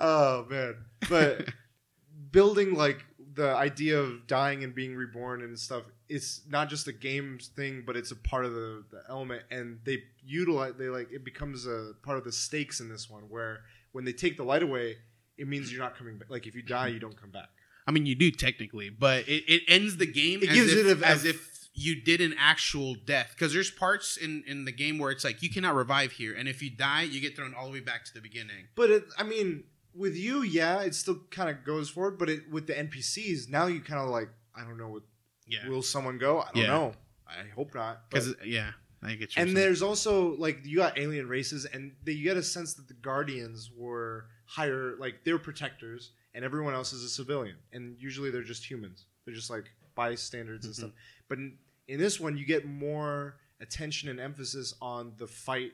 Oh man. But building like the idea of dying and being reborn and stuff, it's not just a games thing, but it's a part of the, the element. And they utilize they like it becomes a part of the stakes in this one where when they take the light away, it means you're not coming back. Like if you die, you don't come back. I mean, you do technically, but it, it ends the game It as gives if, it a- as if you did an actual death. Because there's parts in, in the game where it's like you cannot revive here, and if you die, you get thrown all the way back to the beginning. But it, I mean, with you, yeah, it still kind of goes forward. But it, with the NPCs, now you kind of like, I don't know, what, Yeah, will someone go? I don't Yeah. know. I hope not. Because yeah, I get you. and there's also like you got alien races, and they, you get a sense that the Guardians were higher, like they're protectors, and everyone else is a civilian, and usually they're just humans. They're just like bystanders and Mhm. stuff. But in, in this one, you get more attention and emphasis on the fight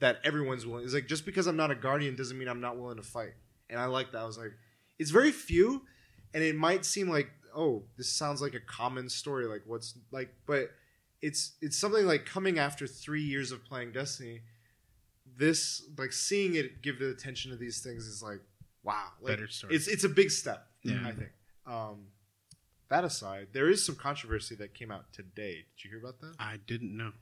that everyone's willing. It's like just because I'm not a Guardian doesn't mean I'm not willing to fight, and I like that. I was like, it's very few, and it might seem like oh, this sounds like a common story, like what's like, but it's it's something like coming after three years of playing Destiny. This like seeing it give the attention to these things is like wow, like, better story. it's it's a big step. Yeah. I think. Um, that aside, there is some controversy that came out today. Did you hear about that? I didn't know.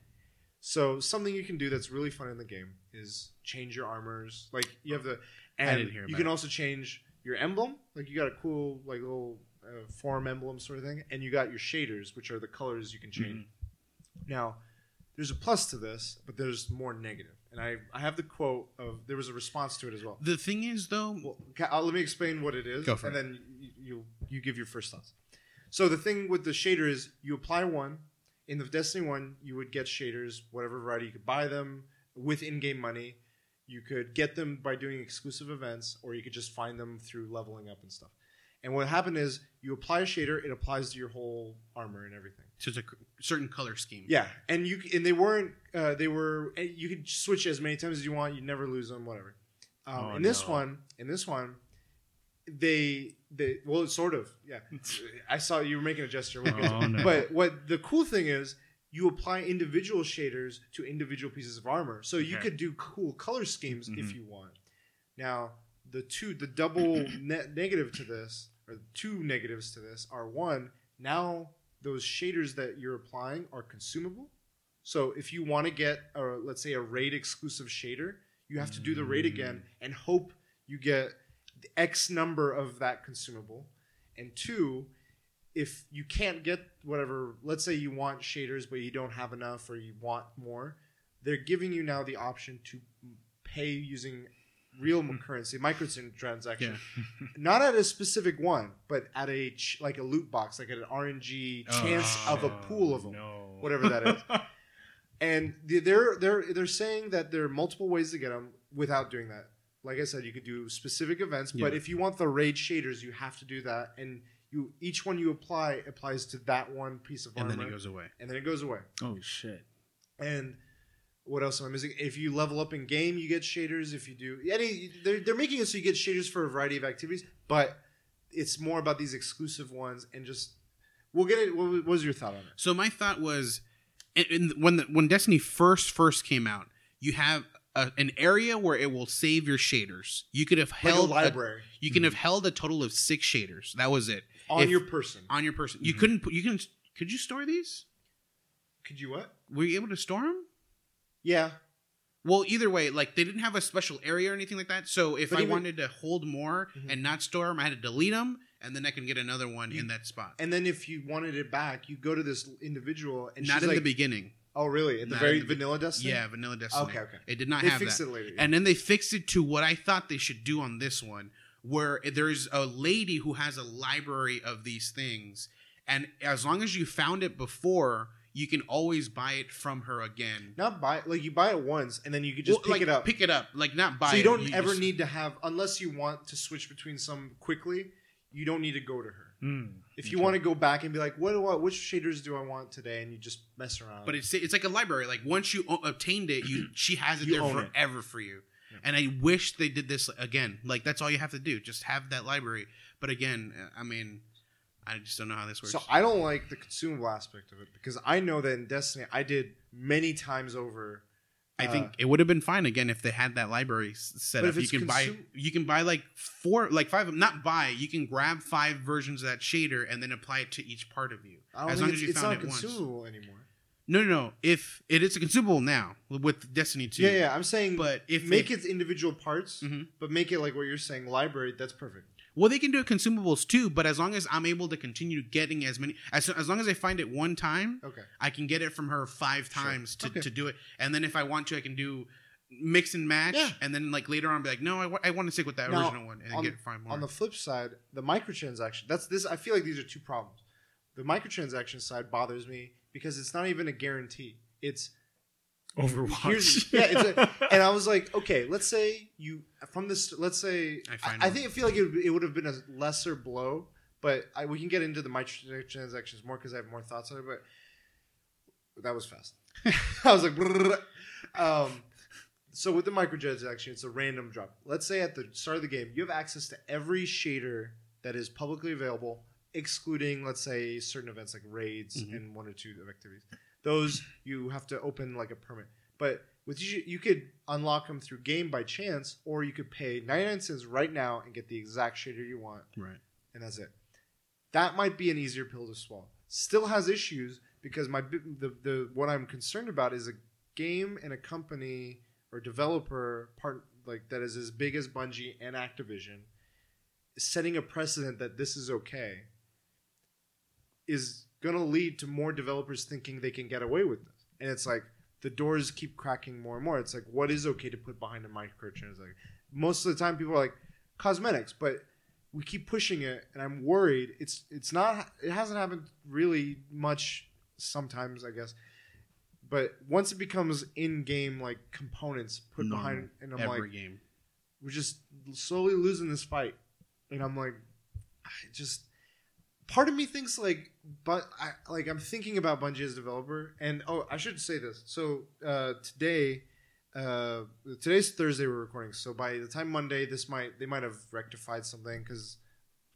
So something you can do that's really fun in the game is change your armors. Like you have the, and didn't hear you about can it. also change your emblem. Like you got a cool like little uh, form emblem sort of thing, and you got your shaders, which are the colors you can change. Mm-hmm. Now, there's a plus to this, but there's more negative. And I I have the quote of there was a response to it as well. The thing is, though, Well, ca- uh, let me explain what it is, Go for and it. then you, you you give your first thoughts. So the thing with the shader is you apply one in the Destiny one, you would get shaders, whatever variety. You could buy them with in-game money. You could get them by doing exclusive events, or you could just find them through leveling up and stuff. And what happened is you apply a shader, it applies to your whole armor and everything. so it's a certain color scheme. Yeah, and you and they weren't. Uh, they were. eh, You could switch as many times as you want. You never lose them. Whatever. Um, Oh, in this no. one, in this one, they they well, sort of, yeah. I saw you were making a gesture. Oh, no. But what the cool thing is, you apply individual shaders to individual pieces of armor, so you Okay. could do cool color schemes if Mhm. you want. Now, the two, the double ne- negative to this, or two negatives to this, are one. Now those shaders that you're applying are consumable. So if you want to get, a, let's say, a raid exclusive shader, you have to do the raid again and hope you get X number of that consumable. And two, if you can't get whatever, let's say you want shaders but you don't have enough or you want more, they're giving you now the option to pay using real mm-hmm. currency, microtransaction, not at a specific one, but at a ch- like a loot box, like at an RNG chance oh, of a pool of them, No. whatever that is. and they're they're they're saying that there are multiple ways to get them without doing that. Like I said, you could do specific events, but if you want the raid shaders, you have to do that, and you each one you apply applies to that one piece of and armor, and then it goes away. and then it goes away. oh shit. And what else am I missing? If you level up in game, you get shaders. If you do any, they're, they're making it so you get shaders for a variety of activities, but it's more about these exclusive ones and just. We'll get it. What what was your thought on it? So my thought was, in, in, when the, when Destiny first first came out, you have a, an area where it will save your shaders. You could have Like a held library you can have held a total of six shaders. That was it on if- your person. on your person. You Mhm. couldn't. You can. Could you store these? Could you what? Were you able to store them? Yeah, Well, either way, like they didn't have a special area or anything like that. So if But I even- wanted to hold more Mhm. and not store them, I had to delete them, and then I can get another one in that spot. and then if you wanted it back, you go to this individual and not she's in like, the beginning. "Oh, really? At the Not very in the vanilla Destiny? Yeah, Vanilla Destiny. Okay, okay. It did not They have fixed that. it later. yeah. And then they fixed it to what I thought they should do on this one, where there's a lady who has a library of these things, and as long as you found it before, you can always buy it from her again. not buy like you buy it once and then you could just Well, pick like, it up. Pick it up, like not buy. so you it, don't ever just- need to have unless you want to switch between some quickly. You don't need to go to her. Mm. If you Okay. want to go back and be like, what do I, which shaders do I want today, and you just mess around. But it's it's like a library. Like once you o- obtained it, you she has it You there own it. forever for you. Yeah. And I wish they did this again. Like that's all you have to do. Just have that library. But again, I mean, I just don't know how this works. so I don't like the consumable aspect of it because I know that in Destiny I did many times over. I uh, think it would have been fine again if they had that library set up. You can buy you can buy like four like five not buy, you can grab five versions of that shader and then apply it to each part of you. As long as you it's found not it once. anymore. No, no, no. If it is a consumable now with Destiny 2. Yeah, yeah. I'm saying, But if make it individual parts, Mhm. but make it like what you're saying, library. That's perfect. Well, they can do consumables too, but as long as I'm able to continue getting as many, as, as long as I find it one time, Okay. I can get it from her five Sure. times to, Okay. to do it. And then if I want to, I can do mix and match. Yeah. And then like later on, be like, no, I, I want to stick with that Now, original one and on- get five more. On the flip side, the microtransaction. That's this. I feel like these are two problems. The microtransaction side bothers me because it's not even a guarantee. It's Overwatch. Yeah, it's a- and I was like, okay, let's say you from this. Let's say I I, find I, think I feel like it, would- it would have been a lesser blow, but I, we can get into the microtransactions more because I have more thoughts on it. But that was fast. I was like, um, so with the microtransaction, it's a random drop. Let's say at the start of the game, you have access to every shader that is publicly available, excluding, let's say, certain events like raids Mhm. and one or two activities. Those you have to open like a permit. But with you, you could unlock them through game by chance, or you could pay 99 cents right now and get the exact shader you want, right. and that's it. That might be an easier pill to swallow. Still has issues because my the, the what I'm concerned about is a game and a company or developer part like that is as big as Bungie and Activision setting a precedent that this is okay is going to lead to more developers thinking they can get away with this. And it's like the doors keep cracking more and more. It's like what is okay to put behind a microtransaction? It's like most of the time people are like cosmetics, but we keep pushing it and I'm worried it's it's not it hasn't happened really much sometimes, I guess. But once it becomes in-game like components put Normal. behind and I'm like game. we're just slowly losing this fight and i'm like i just part of me thinks like but i like i'm thinking about bungie as a developer and oh i should say this so uh today uh today's thursday we're recording so by the time monday this might they might have rectified something because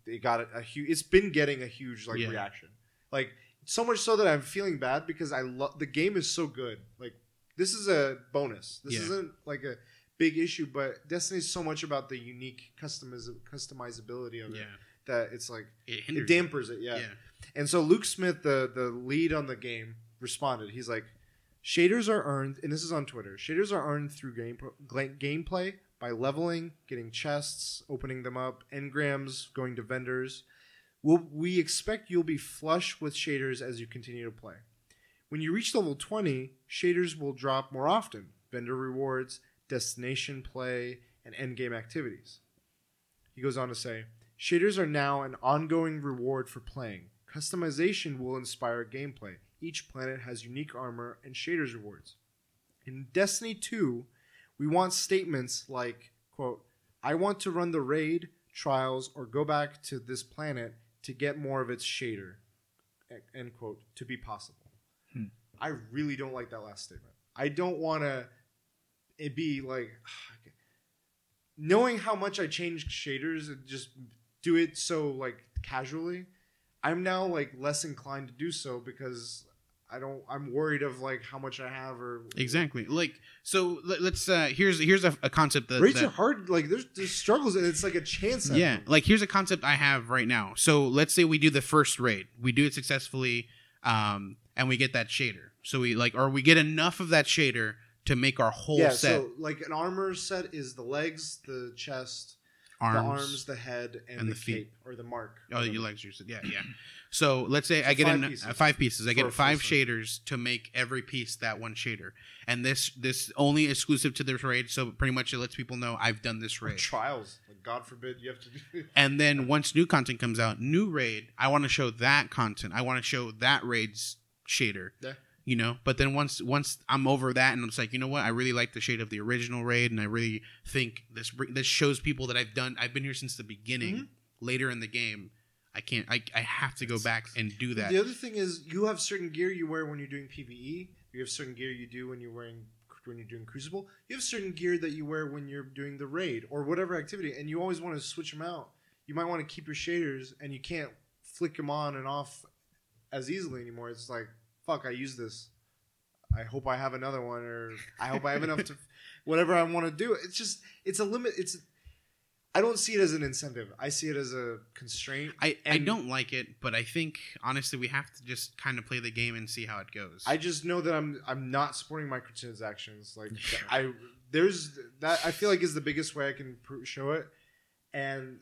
it got a, a huge. It's been getting a huge like Yeah. reaction, like so much so that I'm feeling bad because I love the game is so good. Like this is a bonus. This Yeah. isn't like a big issue, but Destiny's so much about the unique customiz- customizability of it Yeah, that it's like it it dampers it. yeah. Yeah. And so Luke Smith, the the lead on the game, responded. He's like, "Shaders are earned, and this is on Twitter. Shaders are earned through game gameplay by leveling, getting chests, opening them up, engrams, going to vendors. We'll, we expect you'll be flush with shaders as you continue to play. When you reach level 20, shaders will drop more often. Vendor rewards, destination play, and endgame activities." He goes on to say, Shaders are now an ongoing reward for playing. Customization will inspire gameplay. Each planet has unique armor and shaders rewards. In Destiny 2, we want statements like, quote, I want to run the raid, trials, or go back to this planet to get more of its shader, end quote, to be possible. Hmm. I really don't like that last statement. I don't want to it be like knowing how much I change shaders it just do it so like casually, I'm now like less inclined to do so because I don't. I'm worried of like how much I have or Exactly. Like so, let, us uh here's here's a, a concept that, Raids that are hard. Like there's, there's struggles and it's like a chance. yeah like here's a concept i have right now so let's say we do the first raid we do it successfully um and we get that shader so we like or we get enough of that shader to make our whole yeah. set So like an armor set is the legs, the chest, arms, the arms, the head, and, and the, the feet. cape or the mark. oh your legs are yeah yeah so let's say i get five en- pieces uh, five pieces i get five shaders to make every piece that one shader and this this only exclusive to this raid so pretty much it lets people know i've done this Or raid trials. Like God forbid you have to do. And then once new content comes out, new raid, I want to show that content. I want to show that raid's shader. Yeah. You know, but then once once I'm over that and I'm just like, you know what, I really like the shade of the original raid, and I really think this this shows people that I've done. I've been here since the beginning. Mhm. Later in the game, I can't. I, I have to go back and do that. The other thing is you have certain gear you wear when you're doing PVE. You have certain gear you do when you're wearing when you're doing Crucible. You have certain gear that you wear when you're doing the raid or whatever activity, and you always want to switch them out. You might want to keep your shaders, and you can't flick them on and off as easily anymore. It's like fuck, I use this. I hope I have another one, or I hope I have enough to whatever I want to do. It's just it's a limit. It's I don't see it as an incentive. I see it as a constraint. I, I don't like it, but I think honestly we have to just kind of play the game and see how it goes. I just know that I'm I'm not supporting microtransactions. Like I there's that I feel like is the biggest way I can pr- show it, and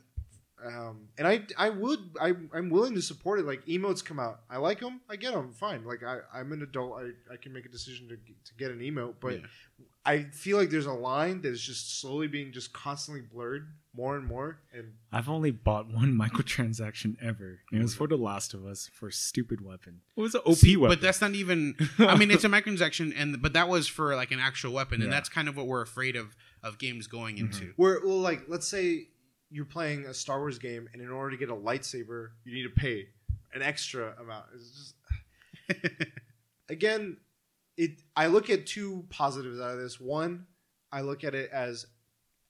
um and I I would I I'm willing to support it. Like emotes come out, I like them, I get them, fine. Like I I'm an adult, I I can make a decision to to get an emote, but Yeah. I feel like there's a line that is just slowly being just constantly blurred more and more, and I've only bought one microtransaction ever. And it was for The Last of Us for a stupid weapon. It was an OP See, weapon. But that's not even. I mean, it's a microtransaction, and but that was for like an actual weapon, and Yeah. that's kind of what we're afraid of of games going into. Where well, like let's say you're playing a Star Wars game, and in order to get a lightsaber, you need to pay an extra amount. It's just again, it. I look at two positives out of this. One, I look at it as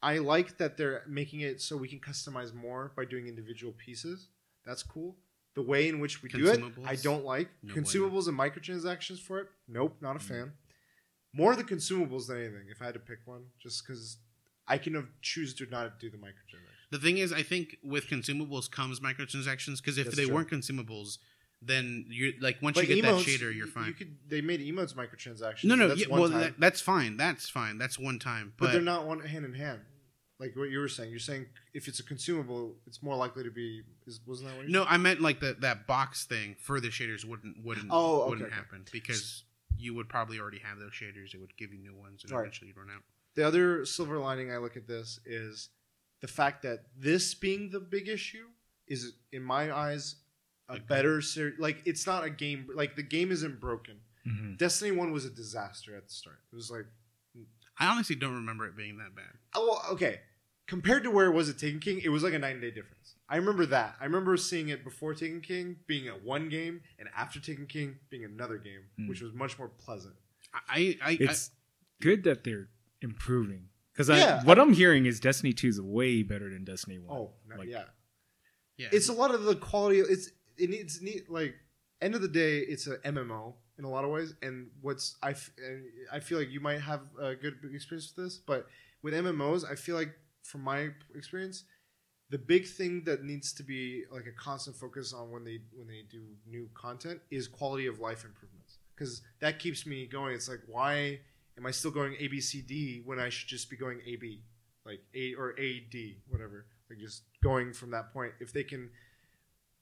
I like that they're making it so we can customize more by doing individual pieces. That's cool. The way in which we do it, I don't like No consumables and microtransactions for it. Nope, not a Mm. fan. More the consumables than anything. If I had to pick one, just because I can have choose to not do the microtransactions. The thing is, I think with consumables comes microtransactions because if That's they true. weren't consumables, then you're like once But you get emotes, that shader, you're you- fine. You could. They made emotes microtransactions. no, no, that's yeah, one well, time. that, that's fine. That's fine. That's one time. but, But, they're not one hand in hand. Like what you were saying. You're saying if it's a consumable, it's more likely to be. Is, wasn't that what? you no, I meant like the that box thing for the shaders wouldn't wouldn't Oh, okay, wouldn't okay. happen because you would probably already have those shaders. It would give you new ones, and Right. eventually you'd run out. The other silver lining I look at this is the fact that this being the big issue is, in my eyes, a Agreed. better series. Like it's not a game. Like the game isn't broken. Mhm. Destiny One was a disaster at the start. It was like, I honestly don't remember it being that bad. oh, okay. Compared to where it was at Taken King, it was like a nine day difference. I remember that. I remember seeing it before Taken King being a one game, and after Taken King being another game, Hmm. which was much more pleasant. I I, I it's good that they're improving. Because Yeah, what I'm hearing is Destiny 2 is way better than Destiny 1. Oh, no, Like, yeah. Yeah, it's a lot of the quality. It's it needs neat like end of the day, it's a MMO in a lot of ways. And what's I f- and I feel like you might have a good experience with this, but with MMOs, I feel like from my experience, the big thing that needs to be like a constant focus on when they when they do new content is quality of life improvements because that keeps me going. It's like why am I still going A B C D when I should just be going A B like A or A D whatever like just going from that point. If they can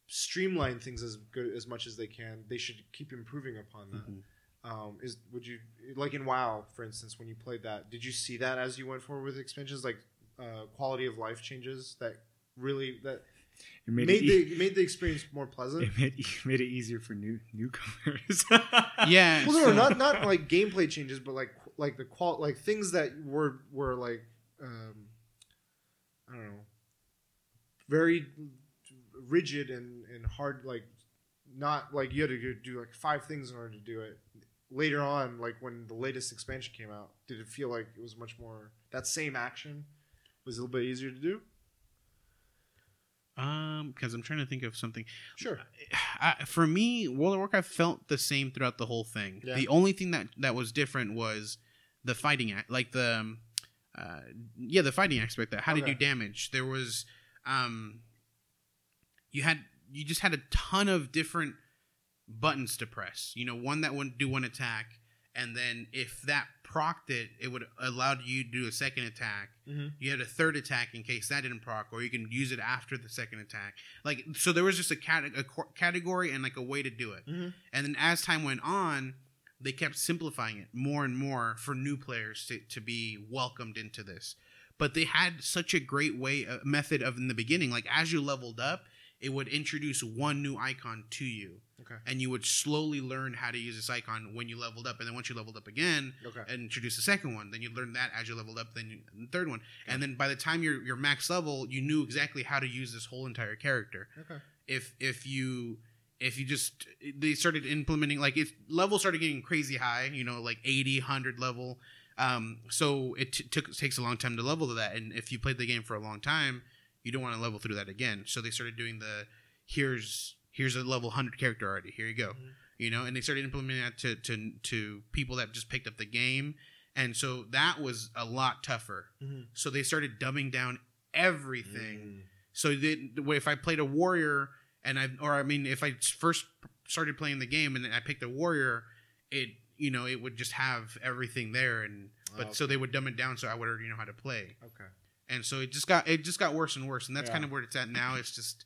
streamline things as good as much as they can, they should keep improving upon that. Mhm. Um, is would you like in WoW, for instance, when you played that? Did you see that as you went forward with expansions, like uh, quality of life changes that really that It made, made it, e- the made the experience more pleasant? it made, it made it easier for new newcomers. yeah. Well, no, so- no, not not like gameplay changes, but like like the qual like things that were were like um, I don't know, very rigid and and hard. Like not like you had to do like five things in order to do it. Later on, like when the latest expansion came out, did it feel like it was much more that same action was a little bit easier to do? Um, because I'm trying to think of something. Sure. I, for me, World of Warcraft felt the same throughout the whole thing. Yeah. The only thing that that was different was the fighting act, like the, um, uh, yeah, the fighting aspect. That how to Okay. do damage. There was, um, you had you just had a ton of different buttons to press. You know, one that would do one attack, and then if that procced it, it would allow you to do a second attack. Mm-hmm. You had a third attack in case that didn't proc, or you can use it after the second attack. Like so, there was just a, cat- a category and like a way to do it. Mhm. And then as time went on, they kept simplifying it more and more for new players to, to be welcomed into this. But they had such a great way, a method of in the beginning. Like as you leveled up, it would introduce one new icon to you, Okay. and you would slowly learn how to use this icon when you leveled up. And then once you leveled up again, Okay. and introduce the second one. Then you learn that as you leveled up. Then you, the third one, and then by the time you're you're max level, you knew exactly how to use this whole entire character. Okay. If if you if you just they started implementing like if levels started getting crazy high, you know, like 80, 100 level. Um, so it t- took takes a long time to level to that, and if you played the game for a long time, you don't want to level through that again. So they started doing the here's here's a level 100 character already. Here you go Mhm. you know and they started implementing that to, to to people that just picked up the game and so that was a lot tougher Mhm. so they started dumbing down everything Mm. so that the way if i played a warrior and i or i mean if i first started playing the game and i picked a warrior it you know it would just have everything there and but Oh, so they would dumb it down so i would already know how to play Okay. and so it just got it just got worse and worse and that's Yeah. kind of where it's at now it's just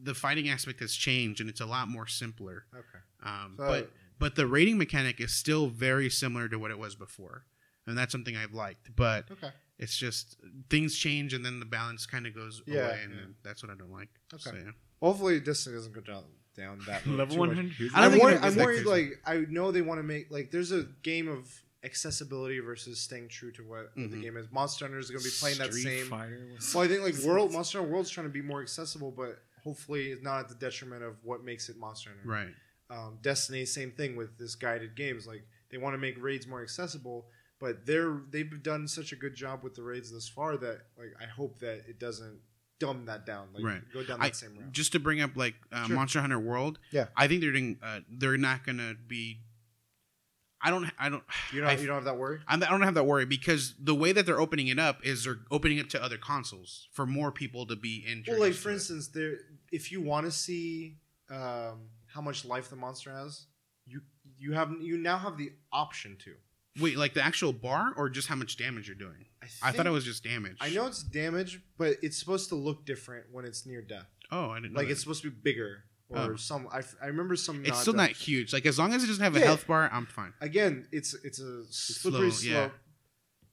the fighting aspect has changed and it's a lot more simpler Okay. um, So- but but the rating mechanic is still very similar to what it was before, and that's something I've liked. But Okay. it's just things change, and then the balance kind of goes Yeah, away, and yeah. that's what I don't like. Okay. So, yeah. Hopefully, Destiny doesn't go down down that road Level too much. 100. I don't I'm think worried. I'm worried. Like I know they want to make like there's a game of accessibility versus staying true to what, what the game is. Monster Hunter is going to be playing that same. Fighter Well, I think like World Monster Hunter World's trying to be more accessible, but hopefully it's not at the detriment of what makes it Monster Hunter. Right. Um, Destiny, same thing with this guided games. Like they want to make raids more accessible, but they're they've done such a good job with the raids thus far that like I hope that it doesn't dumb that down. Like Right. go down that I- same route. Just to bring up like uh, Sure. Monster Hunter World. Yeah. I think they're doing. Uh, they're not gonna be. I don't. I don't. you don't I- you don't have that worry. I'm- I don't have that worry because the way that they're opening it up is they're opening it to other consoles for more people to be introduced. Well, like for instance, there if you want to see um, how much life the monster has, you you have you now have the option to. Wait, like the actual bar or just how much damage you're doing? I, I thought it was just damage. I know it's damage, but it's supposed to look different when it's near death. Oh, I didn't know Like that. it's supposed to be bigger or Oh. some. I, f- I remember some. It's still not huge. Like as long as it doesn't have a Yeah. health bar, I'm fine. Again, it's it's a slippery slow, slope, yeah.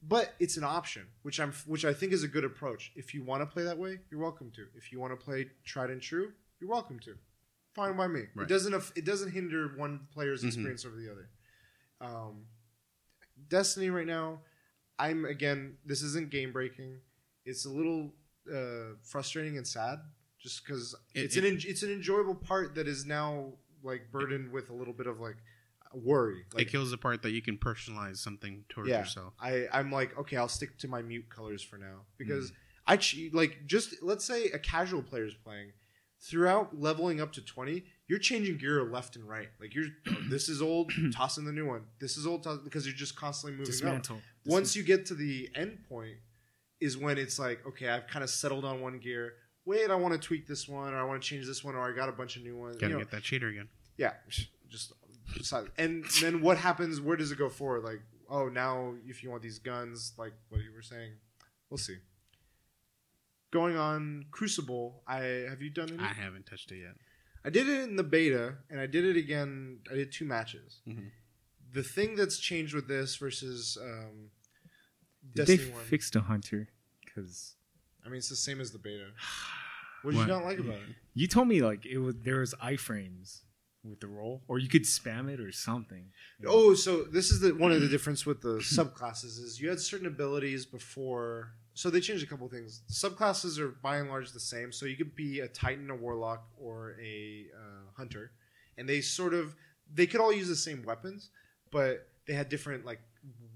but it's an option, which I'm which I think is a good approach. If you want to play that way, you're welcome to. If you want to play tried and true, you're welcome to. Fine by me. It doesn't aff- it doesn't hinder one player's Mhm. experience over the other. Um, Destiny right now, I'm again. This isn't game breaking. It's a little uh, frustrating and sad, just because It- it's an en- it's an enjoyable part that is now like burdened with a little bit of like worry. Like it kills the part that you can personalize something towards yeah, yourself. I I'm like okay, I'll stick to my mute colors for now because Mm. I like just let's say a casual player is playing. throughout leveling up to 20, you're changing gear left and right. Like you're oh, this is old, tossing the new one. This is old toss, because you're just constantly moving up. Dismantle. Once you get to the end point is when it's like, okay, I've kind of settled on one gear. Wait, I want to tweak this one or I want to change this one or I got a bunch of new ones. Gotta You know, get that cheater again. yeah, just and then what happens? Where does it go forward? Like, oh, now if you want these guns, like what you were saying, we'll see. Going on Crucible, I have you done any? I haven't touched it yet. I did it in the beta, and I did it again. I did two matches. Mhm. The thing that's changed with this versus um, Did they Destiny One, fix the hunter? Because I mean, it's the same as the beta. What did What? you not like about it? you told me like it was there was iframes with the roll, or you could spam it or something. Oh, so this is the one of the difference with the subclasses is you had certain abilities before. So they changed a couple things. Subclasses are by and large the same. So you could be a titan, a warlock, or a uh, hunter, and they sort of they could all use the same weapons, but they had different like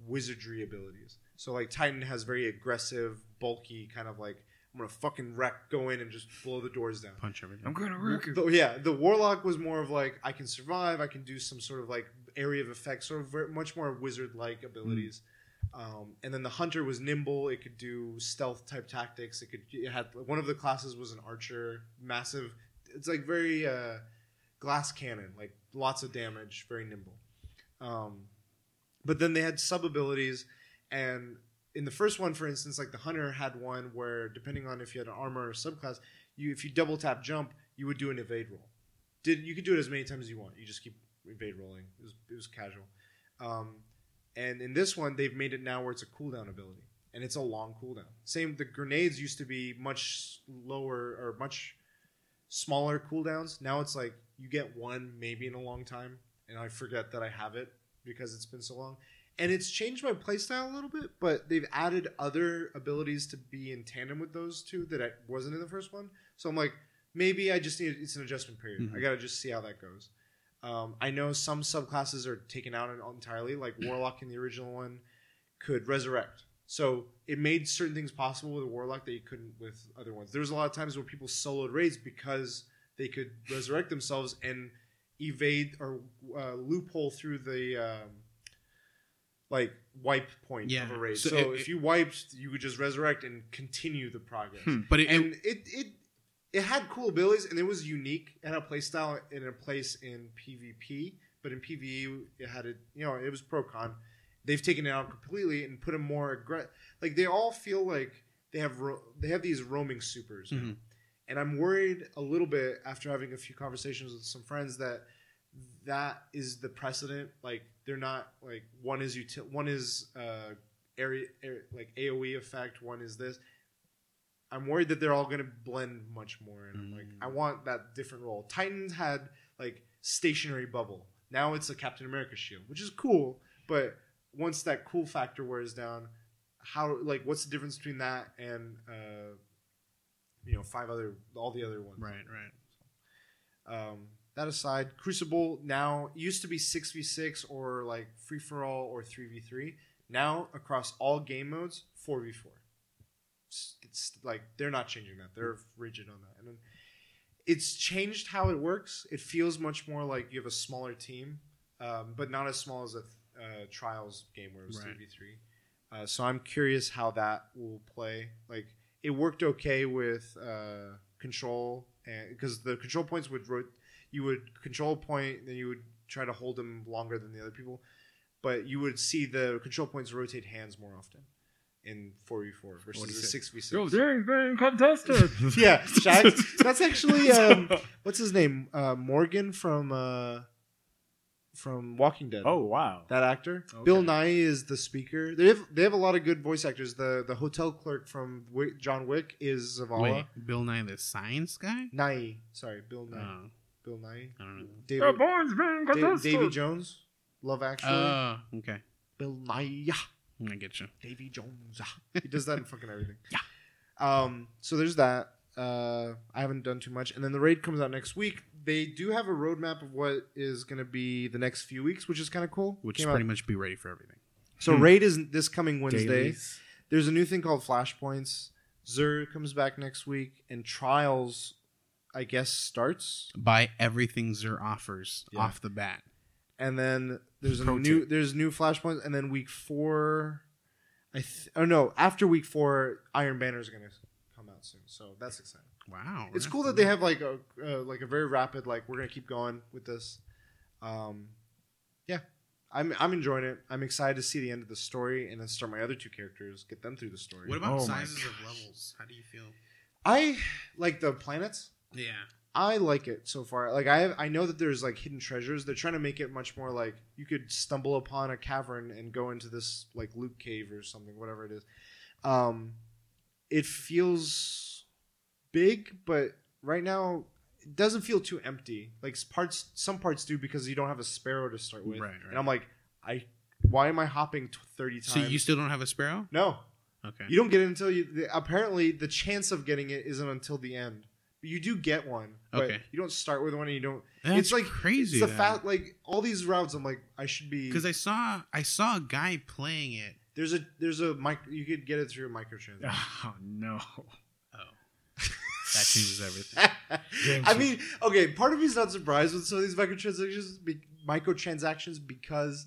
wizardry abilities. So like Titan has very aggressive, bulky kind of like I'm gonna fucking wreck, go in and just blow the doors down. Punch everything. I'm gonna wreck it. The- yeah, the warlock was more of like I can survive. I can do some sort of like area of effect, sort of very, much more wizard-like abilities. Um, and then the hunter was nimble. It could do stealth type tactics. It could. It had one of the classes was an archer, massive. It's like very uh, glass cannon, like lots of damage, very nimble. Um, but then they had sub abilities, and in the first one, for instance, like the hunter had one where depending on if you had an armor or subclass, you if you double tap jump, you would do an evade roll. Did you could do it as many times as you want. You just keep evade rolling. It was it was casual. Um, and in this one, they've made it now where it's a cooldown ability, and it's a long cooldown. Same, the grenades used to be much lower or much smaller cooldowns. Now it's like you get one maybe in a long time, and I forget that I have it because it's been so long. And it's changed my playstyle a little bit, but they've added other abilities to be in tandem with those two that I wasn't in the first one. So I'm like, maybe I just need it's an adjustment period. Mhm. I gotta just see how that goes. Um, I know some subclasses are taken out entirely, like Warlock in the original one could resurrect. So it made certain things possible with a Warlock that you couldn't with other ones. There was a lot of times where people soloed raids because they could resurrect themselves and evade or uh, loophole through the um, like wipe point Yeah. of a raid. So So, it- if you wiped, you would just resurrect and continue the progress Hmm. But it, and it it it had cool abilities and it was unique and a play style in a place in PvP, but in PvE it had it you know it was pro con. They've taken it out completely and put a more aggressive. Like they all feel like they have ro- they have these roaming supers. Mhm. and I'm worried a little bit after having a few conversations with some friends that that is the precedent. Like they're not like one is util- one is uh area, area like AOE effect, one is this. I'm worried that they're all going to blend much more, and I'm like, Mm. I want that different role. Titans had like stationary bubble. Now it's a Captain America shield, which is cool. But once that cool factor wears down, how like what's the difference between that and uh, you know five other all the other ones? right, right. Um, that aside, Crucible now used to be six v six or like free for all or three v three. Now across all game modes, four v four. It's, like they're not changing that; they're rigid on that, and then it's changed how it works. It feels much more like you have a smaller team, um, but not as small as a uh, trials game where it was three v three. Uh, so I'm curious how that will play. Like it worked okay with uh, control, and because the control points would rot- you would control a point, then you would try to hold them longer than the other people, but you would see the control points rotate hands more often in four v four versus What a is it? six v Yo, six. they're being contested. Yeah, Shaxx, that's actually um, what's his name? Uh, Morgan from uh, from Walking Dead. oh wow. that actor. Okay. Bill Nighy is the speaker. They have they have a lot of good voice actors. The the hotel clerk from Wick, John Wick is Zavala. Wait, Bill Nye the Science Guy? Nye, sorry, Bill Nye. Oh, Bill Nye. I don't know. The David, board's being Da- contested. Davy Jones. Love Actually. Oh, okay. Bill Nye. I get you. Davy Jones. He does that in fucking everything. Yeah. Um. So there's that. Uh, I haven't done too much, and then the raid comes out next week. They do have a roadmap of what is going to be the next few weeks, which is kind of cool. Which Came is out- pretty much be ready for everything. So Hmm. raid is this coming Wednesday. Dailies. There's a new thing called Flashpoints. Xur comes back next week, and Trials I guess starts, Buy everything Xur offers Yeah. off the bat. and then there's a Pro new tip. there's new flashpoints, and then week four, I th- oh no, after week four, Iron Banner is gonna come out soon, so that's exciting. Wow, It's cool that they have like a uh, like a very rapid like we're gonna keep going with this. Um, yeah, I'm I'm enjoying it. I'm excited to see the end of the story and then start my other two characters, get them through the story. What about Oh my sizes of levels? How do you feel? I like the planets. Yeah, I like it so far. Like I I know that there's like hidden treasures. They're trying to make it much more like you could stumble upon a cavern and go into this like loot cave or something, whatever it is. Um, it feels big, but right now it doesn't feel too empty. Like parts, some parts do because you don't have a sparrow to start with. Right, right. And I'm like, I why am I hopping t- thirty times? so you still don't have a sparrow? no, Okay, you don't get it until you. The, apparently, the chance of getting it isn't until the end. But you do get one. But Okay. You don't start with one, and you don't. That's it's like crazy. It's the fact, like all these routes. I'm like, I should be. because I saw I saw a guy playing it. there's a there's a mic. You could get it through a microtransaction. Oh no. Oh, that changes everything. I mean, okay. Part of me is not surprised with some of these microtransactions, be, microtransactions, because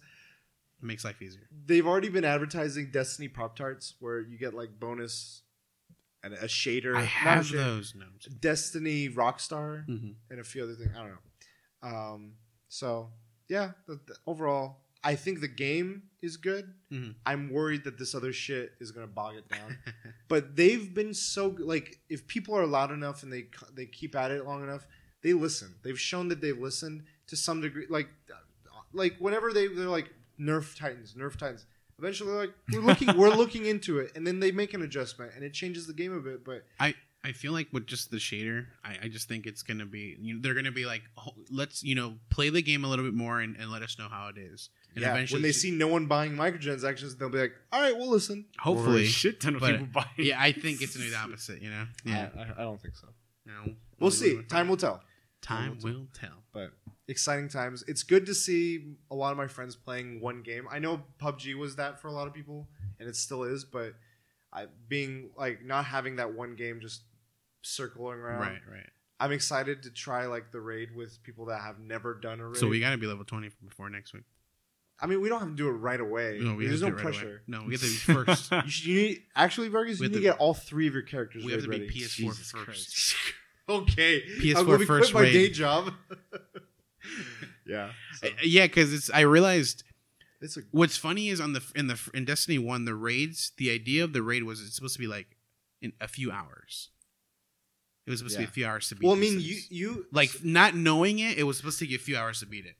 It makes life easier. they've already been advertising Destiny Pop Tarts, where you get like bonus and a shader. I have shader, those. No. Destiny Rockstar. Mhm. and a few other things. I don't know. Um, so yeah, the, the- overall, I think the game is good. Mhm. I'm worried that this other shit is gonna bog it down. but they've been so like, if people are loud enough and they they keep at it long enough, they listen. They've shown that they've listened to some degree. Like, like whenever they they're like nerf Titans, nerf Titans. Eventually, like we're looking we're looking into it, and then they make an adjustment, and it changes the game a bit. But I I feel like with just the shader, I, I just think it's gonna be you know, they're gonna be like, oh, let's you know play the game a little bit more and, and let us know how it is. And yeah, when they see no one buying microtransactions, they'll be like, "All right, we'll listen." Or a hopefully, shit ton of but- people buying. yeah, I think it's gonna be the opposite. You know, yeah, I, I don't think so. you know, We'll see. Time will tell. Time will tell. But exciting times. It's good to see a lot of my friends playing one game. I know PUBG was that for a lot of people, and it still is. But I, being like not having that one game just circling around, Right, right. I'm excited to try like the raid with people that have never done a raid. So we gotta be level twenty before next week. I mean, we don't have to do it right away. No, we have There's to no do it right pressure. No, we have to be first. You, should, you need actually, Vargas. You need to get all three of your characters. we have to raid be. PS4 Jesus first. Okay. PS4 I'm first quit my day job. yeah. so yeah, because it's. I realized it's a what's funny is on the in the in Destiny One the raids. The idea of the raid was it's supposed to be like in a few hours. It was supposed to be a few hours to beat. well. I mean, you you like not knowing it, it was supposed to take you a few hours to beat it.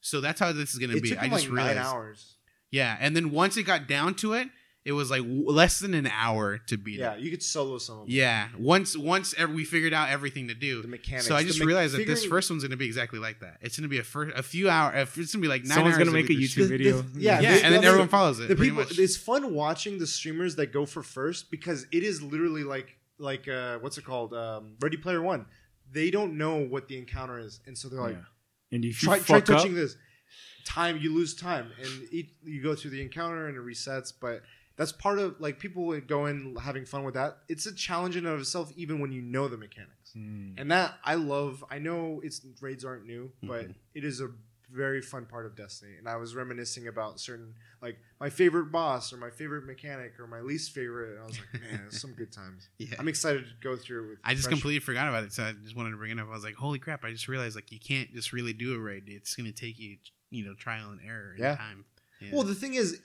So that's how this is gonna be. took I just like realized. nine hours. Yeah, and then once it got down to it, it was like w- less than an hour to beat it. Yeah, it. you could solo some of them. Yeah, once once ev- we figured out everything to do, the do. mechanics. So I the just me- realized that this figuring- first one's gonna be exactly like that. It's gonna be a first a few hour. It's gonna be like nine Someone's hours gonna to make beat a YouTube shit. The- video. the- yeah, Yeah, the- and then the- everyone follows it. the pretty people. much. It's fun watching the streamers that go for first because it is literally like like uh, what's it called? Um, Ready Player One. They don't know what the encounter is, and so they're like, Yeah. And if you try, try fuck up, touching this. Time you lose time, and each, you go through the encounter and it resets. But that's part of like people would go in having fun with that. It's a challenge in and of itself, even when you know the mechanics. Mm. And that I love. I know it's raids aren't new, but Mhm. it is a very fun part of Destiny. And I was reminiscing about certain like my favorite boss or my favorite mechanic or my least favorite. And I was like, man, it's some good times. Yeah. I'm excited to go through it with. I just fresh- completely forgot about it, so I just wanted to bring it up. I was like, "Holy crap!" I just realized like you can't just really do a raid. It's gonna take you, you know, trial and error and Yeah. time. Yeah. Well, the thing is,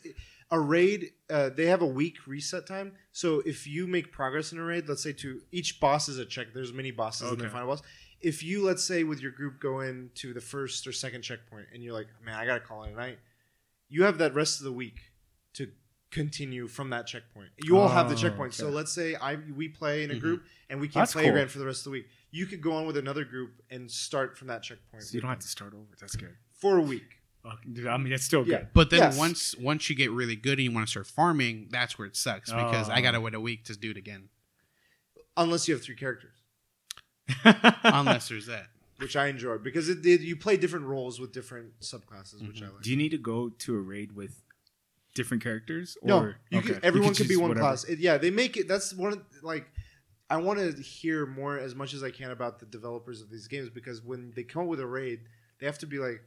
a raid uh, they have a week reset time. So if you make progress in a raid, let's say to each boss is a check. There's many bosses in the final boss. If you let's say with your group go in to the first or second checkpoint and you're like, man, I gotta call it a night. You have that rest of the week to continue from that checkpoint. You all have the Oh, checkpoint. So let's say I we play in a Mhm. group and we can't That's play cool. again for the rest of the week. You could go on with another group and start from that checkpoint So you don't have to start over. That's good. for a week. Okay, dude, I mean, it's still Yeah. good. but then yes. once once you get really good and you want to start farming, that's where it sucks because I Oh. gotta wait a week to do it again. Unless you have three characters. Unless there's that. which I enjoy because it did. You play different roles with different subclasses, which I mm-hmm. like. Do you need to go to a raid with different characters? Or, no, you okay, can, everyone could can be one whatever. class. It- yeah, they make it. That's one of like I want to hear more as much as I can about the developers of these games because when they come up with a raid, they have to be like,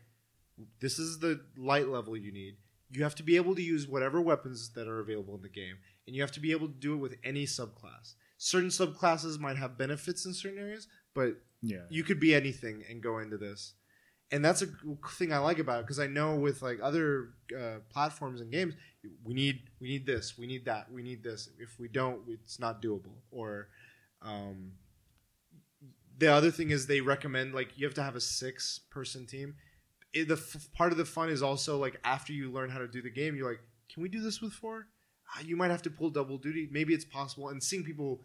this is the light level you need. You have to be able to use whatever weapons that are available in the game, and you have to be able to do it with any subclass. Certain subclasses might have benefits in certain areas, but Yeah. you could be anything and go into this and that's a thing i like about it because i know with like other uh, platforms and games we need we need this we need that we need this if we don't it's not doable or um, the other thing is they recommend like you have to have a six person team it, the f- part of the fun is also like after you learn how to do the game you're like can we do this with four Ah, you might have to pull double duty maybe it's possible and seeing people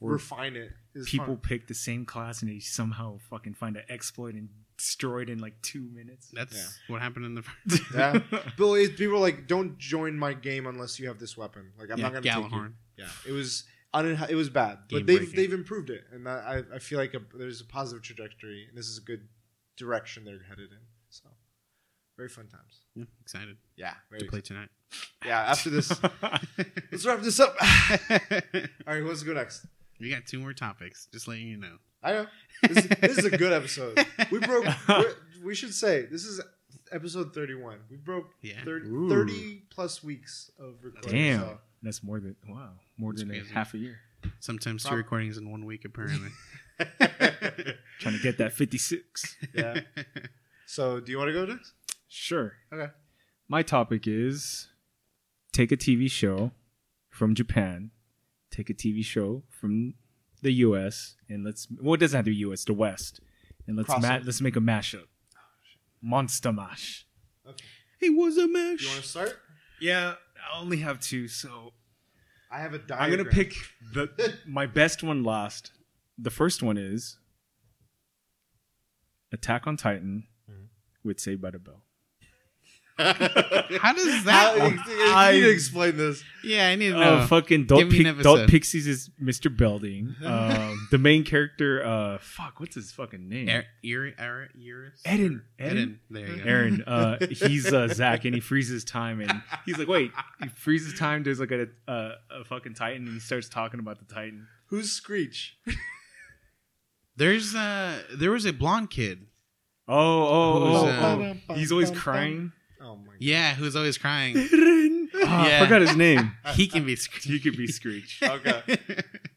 Or refine it is People fun. pick the same class and they somehow fucking find an exploit and destroy it in like two minutes. That's Yeah. what happened in the first. Yeah. Bill, it- people are like, don't join my game unless you have this weapon. Like, I'm yeah, not gonna take you. Yeah, it was uninha- it was bad, but they've breaking. they've improved it, and that, I I feel like a, there's a positive trajectory, and this is a good direction they're headed in. So, very fun times. Yeah, excited Yeah, to very play tonight. yeah. After this, let's wrap this up. All right, who wants to go next? we got two more topics. Just letting you know. I know this, this is a good episode. We broke. we're- should say this is episode 31. We broke Yeah. 30, 30 plus weeks of recording. Damn. so- That's more than wow, more That's than a crazy. half a year. Sometimes two recordings in one week, apparently. Trying to get that 56. yeah. So, do you want to go next? Sure. Okay. My topic is take a TV show from Japan, take a TV show from the US, and let's well it doesn't have to be US, the West. And let's ma- let's make a mashup. Oh, Monster Mash. Okay. it was a Do you want mash. to start? Yeah, I only have two, so I have a diagram. I'm gonna pick the my best one last. The first one is Attack on Titan mm-hmm. with Saved by the Bell. How does that? you, work? you need to explain this. yeah, I need to know. Oh, fucking Dalt, Give me an Pic- Dalt episode. Pixis is Mr. Belding. Um, the main character, uh, fuck, what's his fucking name? Er- Eri- Eri- Iris? Eden. Eden. Eden. There you go. Aaron. Uh, he's uh, Zach, and he freezes time, and he's like, "Wait, he freezes time." There's like a, a a fucking Titan, and he starts talking about the Titan. Who's Screech? There's uh, there was a blonde kid. Oh, oh, Who's, oh, uh, oh. He's always crying. Oh my god. Yeah, who's always crying. Ah, Yeah. I forgot his name. he can be. sc- He could be Screech. Okay.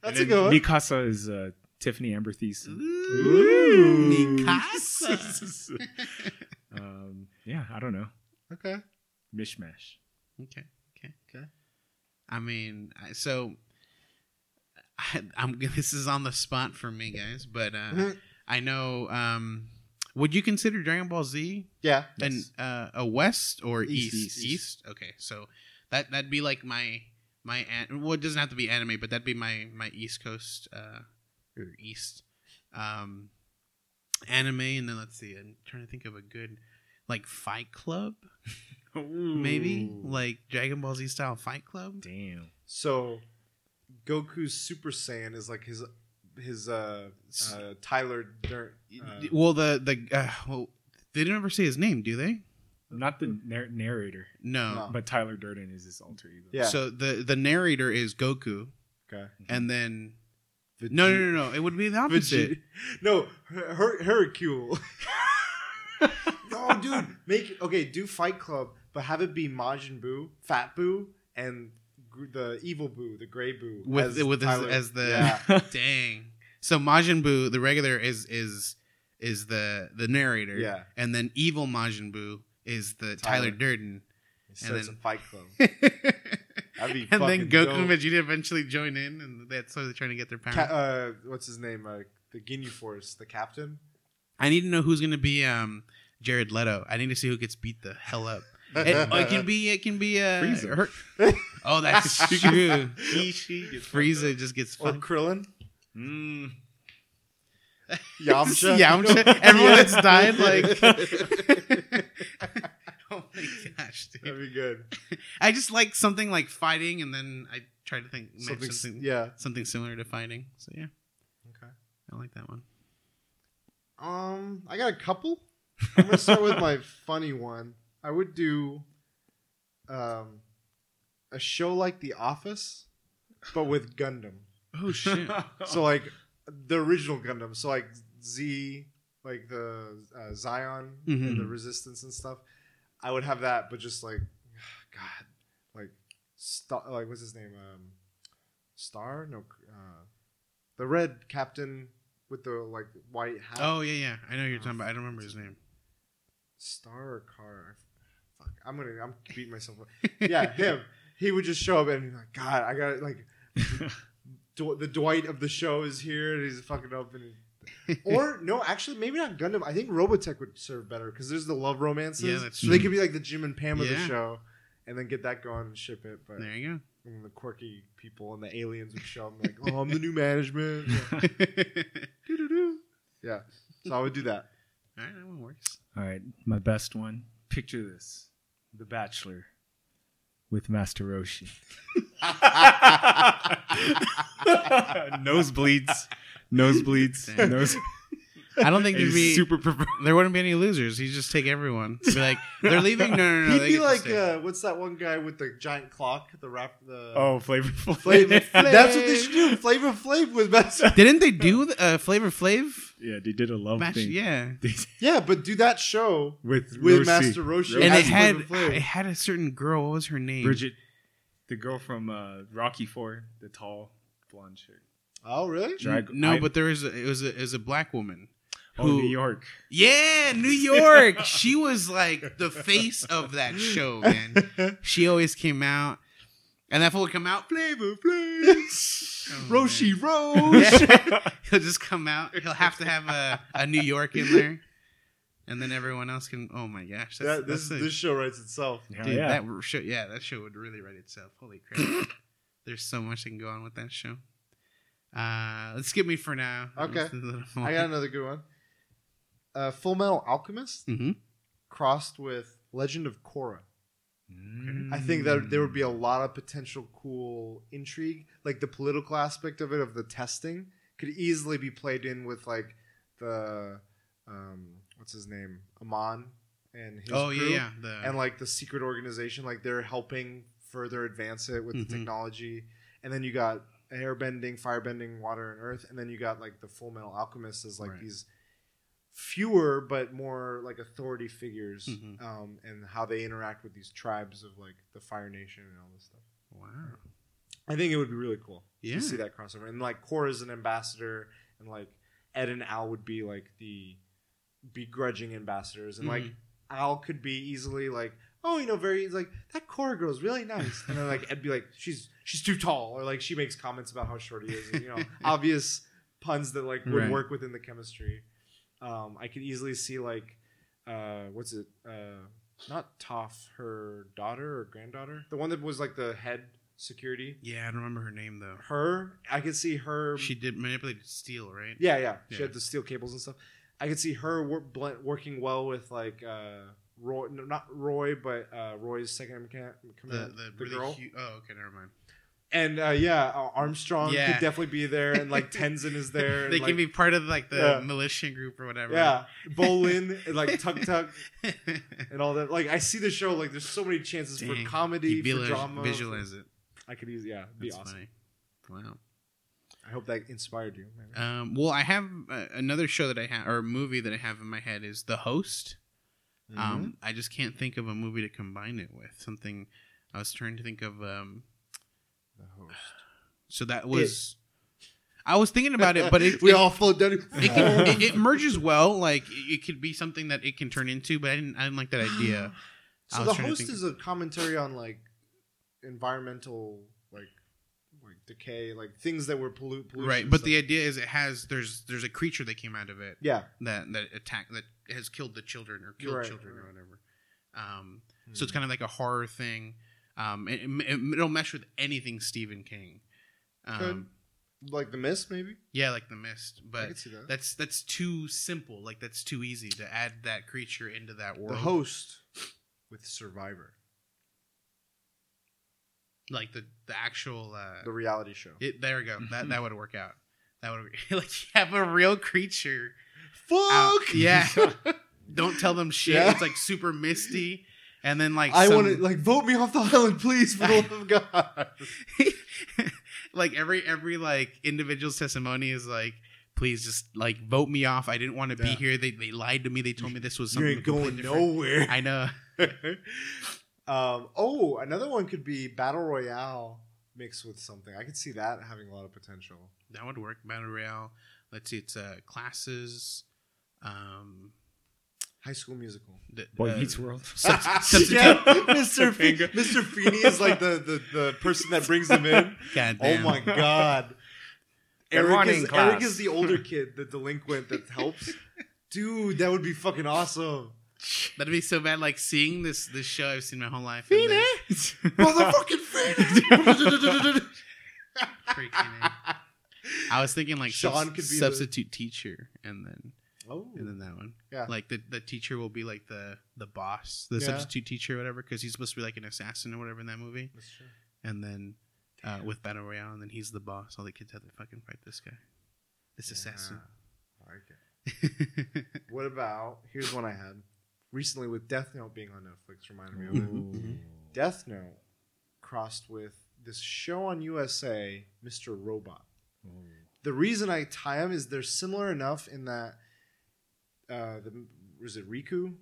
That's a good one. Mikasa is uh, Tiffany Amber Thiessen. Ooh, Mikasa. um, yeah, I don't know. Okay. Mishmash. Okay. Okay. Okay. I mean, I- so I, I'm. This is on the spot for me, guys. But uh, I know. Um, would you consider Dragon Ball Z Yeah. an uh, a West or East. East? East. East. Okay, so that that'd be like my my an- well, it doesn't have to be anime, but that'd be my my East Coast uh, or East um, anime. And then let's see, I'm trying to think of a good like Fight Club, maybe like Dragon Ball Z style Fight Club. Damn. So, Goku's Super Saiyan is like his his uh, uh Tyler Dur- uh, well, the the uh, well, they don't ever say his name, do they? Not the nar- narrator, No. No. but Tyler Durden is his alter ego. Yeah. So the the narrator is Goku, okay. and then no, no, no, no. It would be the opposite. Vegeta- No, Her- Hercule. no, dude, make okay. do Fight Club, but have it be Majin Buu, Fat Buu, and gr- the evil Buu, the gray Buu, with as with his, Tyler. as the yeah. dang. So Majin Buu, the regular is is is the the narrator, Yeah. and then evil Majin Buu is the Tyler, Tyler. Durden, He starts then- a Fight Club. and be then fucking Goku dope. and Vegeta eventually join in, and that's how they're trying to get their power. Ca- uh, what's his name? Uh, the Ginyu Force, the captain. I need to know who's gonna be um Jared Leto. I need to see who gets beat the hell up. It, oh, it can be it can be a. Frieza. her- Oh, that's true. He, she gets Frieza just gets Or fucked. Krillin. Mm. Yamcha. Yamcha. Everyone that's died, like. oh my gosh, dude. That'd be good. I just like something like fighting, and then I try to think match Something, something, yeah. something similar to fighting. So yeah, Okay. I like that one. Um, I got a couple. I'm gonna start with my funny one. I would do, um, a show like The Office, but with Gundam. Oh shit! So like the original Gundam. So like Z, like the uh, Zeon and the. Resistance and stuff. I would have that, but just like God, like star, like what's his name? Um, Star? No, uh, the red captain with the like white hat. oh yeah, yeah. I know you're talking about. I don't remember his name. Star or Car? Fuck, I'm gonna I'm beating myself up. Yeah, him. He would just show up and be like, God, I got like Dw- the Dwight of the show is here and he's fucking up and. or no, actually, maybe not Gundam. I think Robotech would serve better because there's the love romances. Yeah, that's so they could be like the Jim and Pam of the Yeah. show, and then get that going and ship it. But There you and the quirky people and the aliens would show up like, "Oh, I'm the new management." go. Doo-doo-doo. Yeah, so I would do that. All right, that one works. All right, my best one. Picture this: The Bachelor with Master Roshi. Nosebleeds, nosebleeds, nose. I don't think there'd be super. Prefer- there wouldn't be any losers. He'd just take everyone. Be like, they're leaving. No, no, no. He'd they be get to like, stay. uh, what's that one guy with the giant clock? The rap. The oh, Flavor Flav. Flavor Flav. That's what they should do. Flavor Flav with Master. Didn't they do uh, Flavor Flav? Yeah, they did a love Match? thing. Yeah. Yeah, but do that show with with Roshi. Master Roshi. And it had it had a certain girl. What was her name? Bridget, the girl from uh, Rocky Four, the tall blonde chick. Oh, really? Drag- no, I- but there was a, it was a, it was a black woman. Oh, New York. Yeah, New York. she was like the face of that show, man. She always came out, and that fool would come out, Flavor Flav. Oh, Roshi man. Rose. Yeah. He'll just come out. He'll have to have a, a New York in there, and then everyone else can. Oh my gosh, that's, That, this that's a- this show writes itself. Hell dude, yeah. that show. Yeah, that show would really write itself. Holy crap! There's so much that can go on with that show. Uh, let's skip me for now. Okay. I got another good one. Uh, Full Metal Alchemist hmm crossed with Legend of Korra. Mm. I think that there would be a lot of potential cool intrigue, like the political aspect of it, of the testing, could easily be played in with like the um, what's his name, Amon, and his Oh crew, yeah. The and like the secret organization, like they're helping further advance it with Mhm. the technology, and then you got airbending, firebending, water and earth, and then you got like the Full Metal Alchemist as like Right. these fewer but more like authority figures, Mhm. um, and how they interact with these tribes of like the Fire Nation and all this stuff. wow. I think it would be really cool Yeah. to see that crossover, and like Korra's an ambassador, and like Ed and Al would be like the begrudging ambassadors, and like Mhm. Al could be easily like, oh, you know, very like that Korra girl's really nice, and then like Ed be like, she's she's too tall, or like she makes comments about how short he is, and, you know, obvious puns that like would Right. work within the chemistry. Um, I could easily see like, uh, what's it? Uh, not Toph, her daughter or granddaughter, the one that was like the head security. Yeah, I don't remember her name though. Her, I could see her. She did manipulate steel, right? Yeah, yeah. She Yeah. had the steel cables and stuff. I could see her wor- blend, working well with like uh, Roy, no, not Roy, but uh, Roy's second in command, The the, the, really girl. hu- oh, okay, never mind. And uh, yeah, Armstrong Yeah. could definitely be there, and like Tenzin is there. They and, can like, be part of like the Yeah. militia group or whatever. yeah, Bolin and like Tug Tug and all that. Like I see the show. Like there's so many chances Dang. for comedy, for drama. visualize it. I could use yeah, be That's awesome. funny. Wow. I hope that inspired you. Um, well, I have uh, another show that I have, or movie that I have in my head is The Host. Mm-hmm. Um, I just can't think of a movie to combine it with. Something I was trying to think of. Um, the host. so that was. I was thinking about it, but it, we it, all float down. it, can, it, it merges well. Like it, it could be something that it can turn into, but I didn't. I didn't like that idea. So the host is a commentary on like environmental like like decay, like things that were pollute pollution. right, but stuff. the idea is it has there's there's a creature that came out of it yeah, that that attack that has killed the children or killed Right, children or whatever. Um, Hmm. So it's kind of like a horror thing. Um, it, it, will mesh with anything Stephen King. Um, like the mist maybe. yeah, like The Mist, but that. that's that's too simple. Like that's too easy to add that creature into that world. The host with Survivor, like the the actual. Uh, the reality show. it, there we go. That that would work out. That would like you have a real creature. Fuck out- yeah. Don't tell them shit. Yeah. It's like super misty, and then like I some- want to like vote me off the island, please, for the love of God. like every every like individual's testimony is like please just like vote me off i didn't want to be here they, they lied to me they told me this was You something ain't going different. nowhere. i know um, oh, another one could be battle royale mixed with something. I could see that having a lot of potential. that would work battle royale let's see it's uh classes um High School Musical. the, Boy uh, Meets World. substitute yeah, Mr. Fe- Mr. Feeney is like the, the, the person that brings them in. God Oh my god. Eric is, class. Eric is the older kid, the delinquent that helps. Dude, that would be fucking awesome. that'd be so bad like seeing this this show i've seen my whole life and then Motherfucking Feeney! freaking A. i was thinking like Sean subs- could be the- substitute teacher and then oh, and then that one yeah. like the, the teacher will be like the the boss the Yeah. substitute teacher or whatever because he's supposed to be like an assassin or whatever in that movie That's true. and then uh, with battle royale and then he's the boss all the kids have to fucking fight this guy this assassin Yeah, I like it. What about here's one I had recently with Death Note being on Netflix. Reminded me of it. Mm-hmm. Death Note crossed with this show on USA, Mr. Robot. The reason I tie them is they're similar enough in that uh, the was it Ryuk?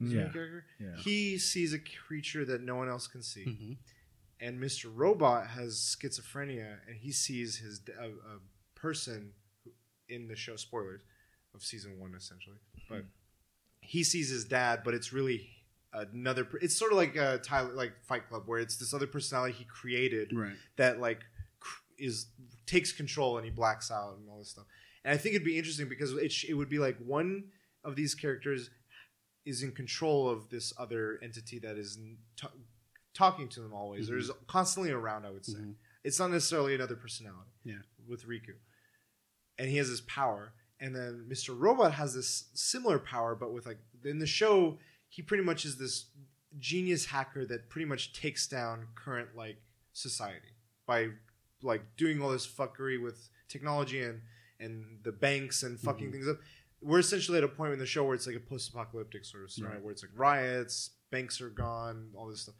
His Yeah. character? Yeah. He sees a creature that no one else can see, Mhm. and Mr. Robot has schizophrenia, and he sees his a, a person who, in the show. Spoilers of season one, essentially, but he sees his dad, but it's really another. per- It's sort of like a Tyler, like Fight Club, where it's this other personality he created right that like is takes control and he blacks out and all this stuff. And I think it'd be interesting because it sh- it would be like one of these characters is in control of this other entity that is ta- talking to them always or is constantly around. I would say Mhm. it's not necessarily another personality. Yeah. with Ryuk, and he has this power, and then Mr. Robot has this similar power, but with like in the show, he pretty much is this genius hacker that pretty much takes down current like society by like doing all this fuckery with technology and and the banks and fucking Mhm. things up. We're essentially at a point in the show where it's like a post-apocalyptic sort of story, Right. where it's like riots, banks are gone, all this stuff,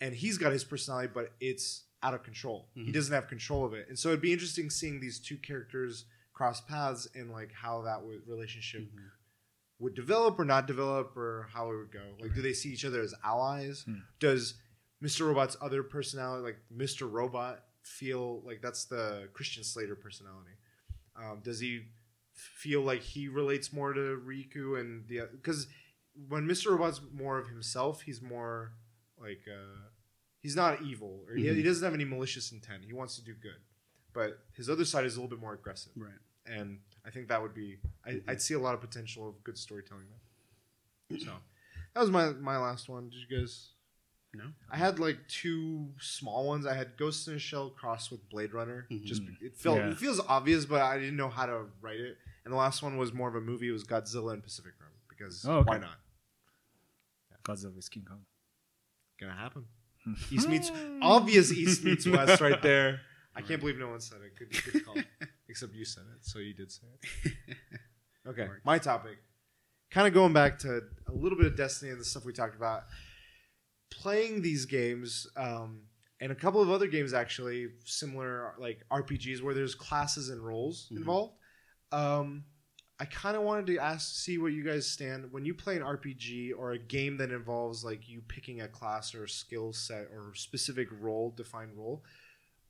and he's got his personality, but it's out of control. He Mhm. doesn't have control of it, and so it'd be interesting seeing these two characters cross paths and like how that would, relationship Mhm. would develop or not develop or how it would go. Like, do they see each other as allies? Hmm. Does Mr. Robot's other personality, like Mr. Robot, feel like that's the Christian Slater personality? Um, does he feel like he relates more to Ryuk and the because when Mr. Robot's more of himself, he's more like uh, he's not evil or he, Mhm. he doesn't have any malicious intent. He wants to do good, but his other side is a little bit more aggressive right and I think that would be I, I'd see a lot of potential of good storytelling there. So that was my my last one. Did you guys? No I had like two small ones. I had Ghost in a Shell crossed with Blade Runner. Mhm. Just it felt Yeah. it feels obvious, but I didn't know how to write it. And the last one was more of a movie. It was Godzilla and Pacific Rim because Oh, okay. why not? Godzilla vs King Kong. Gonna happen. East meets obvious East meets West right there. I can't believe no one said it. Good, good call. Except you said it, so you did say it. Okay, my topic. Kind of going back to a little bit of Destiny and the stuff we talked about. Playing these games, um, and a couple of other games actually, similar like RPGs where there's classes and roles Mhm. involved. Um, I kind of wanted to ask, see what you guys stand when you play an RPG or a game that involves like you picking a class or a skill set or specific role, defined role.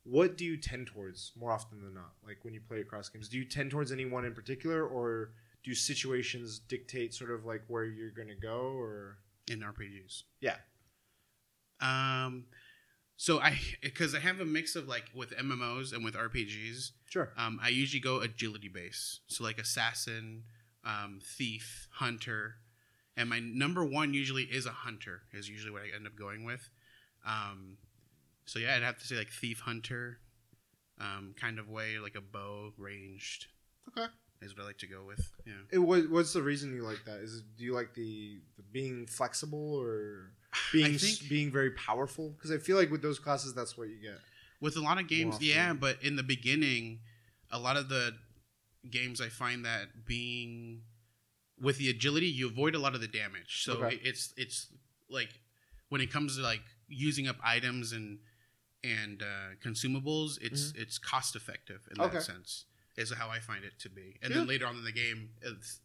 What do you tend towards more often than not? Like when you play across games, do you tend towards anyone in particular, or do situations dictate sort of like where you're going to go? Or in RPGs. Yeah. Um, so I because I have a mix of like with MMOs and with RPGs. sure, Um, I usually go agility base. So like assassin, um, thief, hunter, and my number one usually is a hunter. Is usually what I end up going with. Um, so yeah, I'd have to say like thief, hunter, um, kind of way like a bow ranged. Okay. is what I like to go with. Yeah. it, what, what's the reason you like that? Is it, do you like the, the being flexible or being think- being very powerful? Because I feel like with those classes, that's what you get. with a lot of games yeah but in the beginning a lot of the games i find that being with the agility you avoid a lot of the damage so Okay. it's it's like when it comes to like using up items and and uh, consumables, it's it's cost effective in Mm-hmm. Okay. that sense. Is how I find it to be. And Yeah. then later on in the game,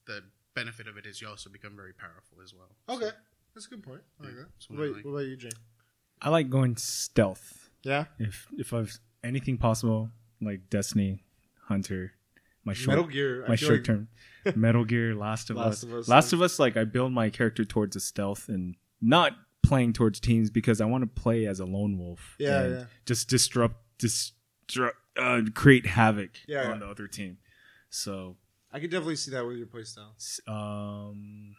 the benefit of it is you also become very powerful as well. Okay, So, that's a good point. I like that. that's What what I about, like. what about you, Jane? I like going stealth. Yeah, If if I've anything possible, like Destiny, Hunter, my short Metal Gear. I my feel short like- term, Metal Gear, Last of Last Us. of Us, Last like- of Us, like I build my character towards a stealth and not playing towards teams because I want to play as a lone wolf. Yeah, and yeah. Just disrupt, disrupt, uh, create havoc Yeah, on yeah. the other team. So, I could definitely see that with your playstyle. s- um,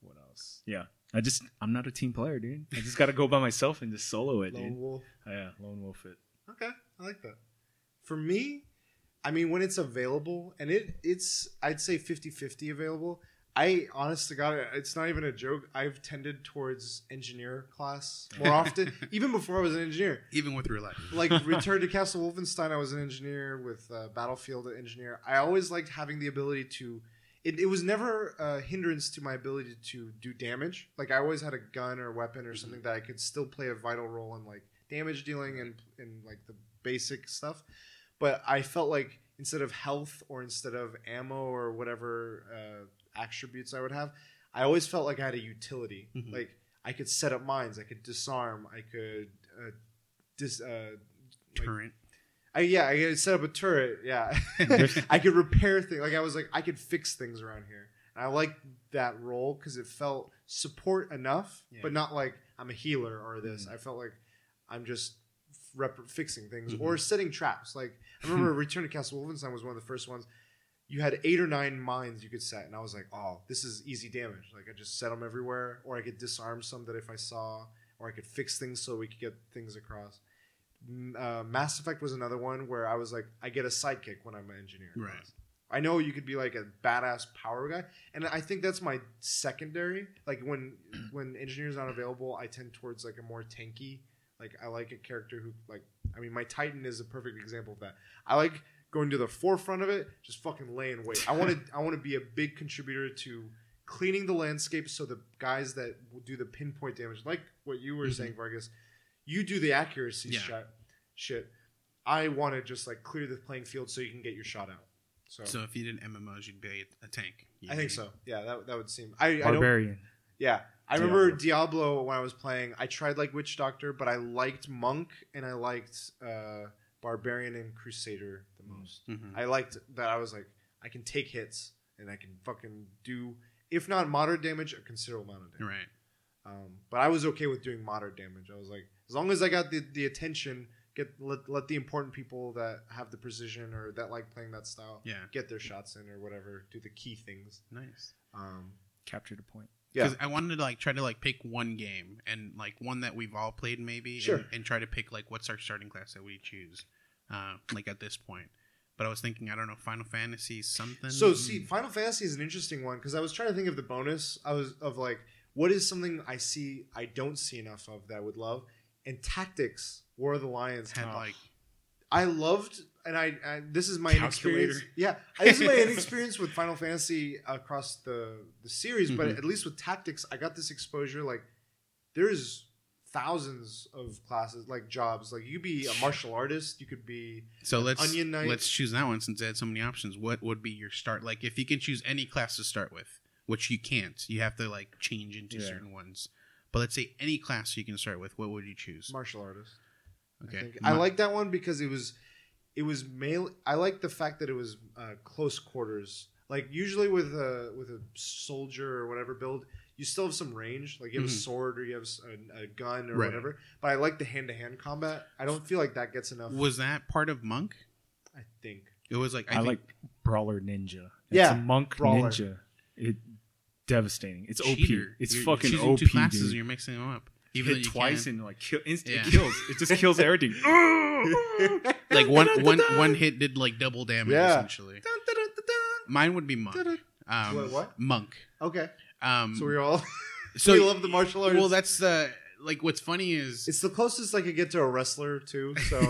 what else? Yeah, I just I'm not a team player, dude. I just got to go by myself and just solo it, Lone dude. Wolf. Yeah, lone wolf it. Okay, I like that. For me, I mean, when it's available, and it it's I'd say 50-50 available. I honest to God, it's not even a joke. I've tended towards engineer class more often, even before I was an engineer. even with real life, Like Return to Castle Wolfenstein, I was an engineer with uh, Battlefield engineer. I always liked having the ability to. It, it was never a hindrance to my ability to do damage. Like I always had a gun or a weapon or something that I could still play a vital role in, like damage dealing and in like the basic stuff. But I felt like instead of health or instead of ammo or whatever uh, attributes I would have, I always felt like I had a utility. Mhm. Like I could set up mines, I could disarm, I could uh, dis. Uh, like, Turret. I, yeah, I could set up a turret. Yeah, I could repair things. Like I was like, I could fix things around here. And I liked that role because it felt support enough, Yeah. but not like I'm a healer or this. Mm. I felt like I'm just rep- fixing things Mhm. or setting traps. Like I remember Return to Castle Wolfenstein was one of the first ones. You had eight or nine mines you could set, and I was like, "Oh, this is easy damage." Like I just set them everywhere, or I could disarm some that if I saw, or I could fix things so we could get things across. Uh, Mass Effect was another one where I was like, I get a sidekick when I'm an engineer. Right. I know you could be like a badass power guy, and I think that's my secondary. Like when when engineer's not available, I tend towards like a more tanky. Like I like a character who like I mean my Titan is a perfect example of that. I like going to the forefront of it, just fucking laying weight. I want to I want to be a big contributor to cleaning the landscape so the guys that will do the pinpoint damage, like what you were Mhm. saying, Vargas, you do the accuracy Yeah. shot shit. I want to just like clear the playing field so you can get your shot out. So, So if you did MMOs, you'd be a, a tank. You'd I think be- so. Yeah, that, that would seem. I, I don't. Barbarian. Yeah, I Diablo. remember Diablo when I was playing. I tried like Witch Doctor, but I liked Monk and I liked uh, Barbarian and Crusader the most. Mhm. I liked that. I was like, I can take hits and I can fucking do, if not moderate damage, a considerable amount of damage. Right. Um, but I was okay with doing moderate damage. I was like, as long as I got the, the attention, get let, let the important people that have the precision or that like playing that style Yeah. get their shots in or whatever, do the key things. Nice. Um, Capture the point. yeah, Because I wanted to like try to like pick one game and like one that we've all played maybe, Sure. and, and try to pick like what's our starting class that we choose, uh, like at this point. But I was thinking, I don't know, Final Fantasy something. So see, Final Fantasy is an interesting one because I was trying to think of the bonus. I was of like, what is something I see I don't see enough of that I would love? And Tactics, War of the Lions. had Oh, like I loved, and I, I this is my Calculator. inexperience. Yeah, this is my inexperience with Final Fantasy across the the series. But Mhm. at least with Tactics, I got this exposure. Like, there's thousands of classes, like jobs. Like you could be a martial artist. You could be so let's Onion Knight. let's choose that one since it had so many options. What would be your start? Like if you can choose any class to start with, which you can't, you have to like change into Yeah. certain ones. But let's say any class you can start with, what would you choose? martial artist. Okay, I, think. I like that one because it was it was male. I like the fact that it was uh, close quarters. Like usually with a with a soldier or whatever build, you still have some range. Like you have Mhm. a sword or you have a gun or Right. whatever. But I like the hand to hand combat. I don't feel like that gets enough. Was that part of Monk? I think. It was like I, I, think, like Brawler Ninja. It's Yeah, a monk Brawler. ninja. It devastating. It's cheater. OP. It's You're fucking choosing OP. two classes dude. and you're mixing them up. Even Hit you twice can. and like kill. Inst- Yeah. It kills. It just kills everything. like one one one hit did like double damage Yeah. essentially. Mine would be monk. Um, What- what? Monk. Okay, Um, so we all so we love the martial arts. well, that's the like. What's funny is it's the closest I could get to a wrestler too. So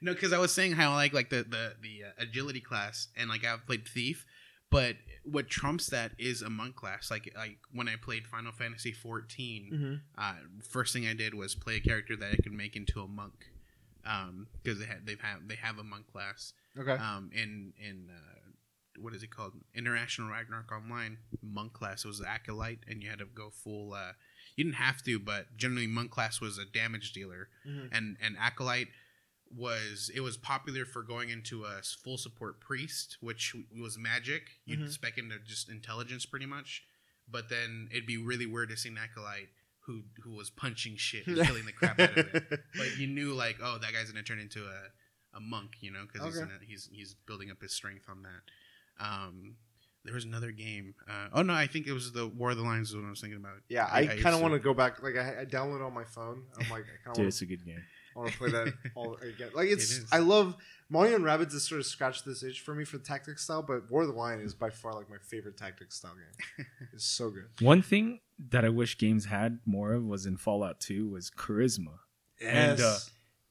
no, because I was saying how I like like the the the uh, agility class and like I've played thief, but what trumps that is a monk class. Like like when I played Final Fantasy 14, Mm-hmm. uh, first thing I did was play a character that I could make into a monk, because they had they've have they have a monk class. Okay. Um, in in uh, what is it called? International Ragnarok Online monk class was acolyte, and you had to go full. Uh, you didn't have to, but generally monk class was a damage dealer, Mhm. and and acolyte was it was popular for going into a full support priest, which was magic. You'd Mhm. spec into just intelligence pretty much, but then it'd be really weird to see an acolyte who who was punching shit and killing the crap out of it. But you knew like, oh, that guy's gonna turn into a, a monk, you know, because he's, Okay. gonna- he's he's building up his strength on that. Um, there was another game. Uh, oh no, I think it was the War of the Lions. Is what I was thinking about. Yeah, I, used kind of want to go back. Like I, I download it on my phone. I'm like, I kind Dude, of it's a good game. Want to play that all again. Like it's, It is. I love Mario and Rabbids has sort of scratched this itch for me for the tactics style, but War of the Lion is by far like my favorite tactics style game. It's so good. One thing that I wish games had more of was in Fallout 2 was charisma. And, uh,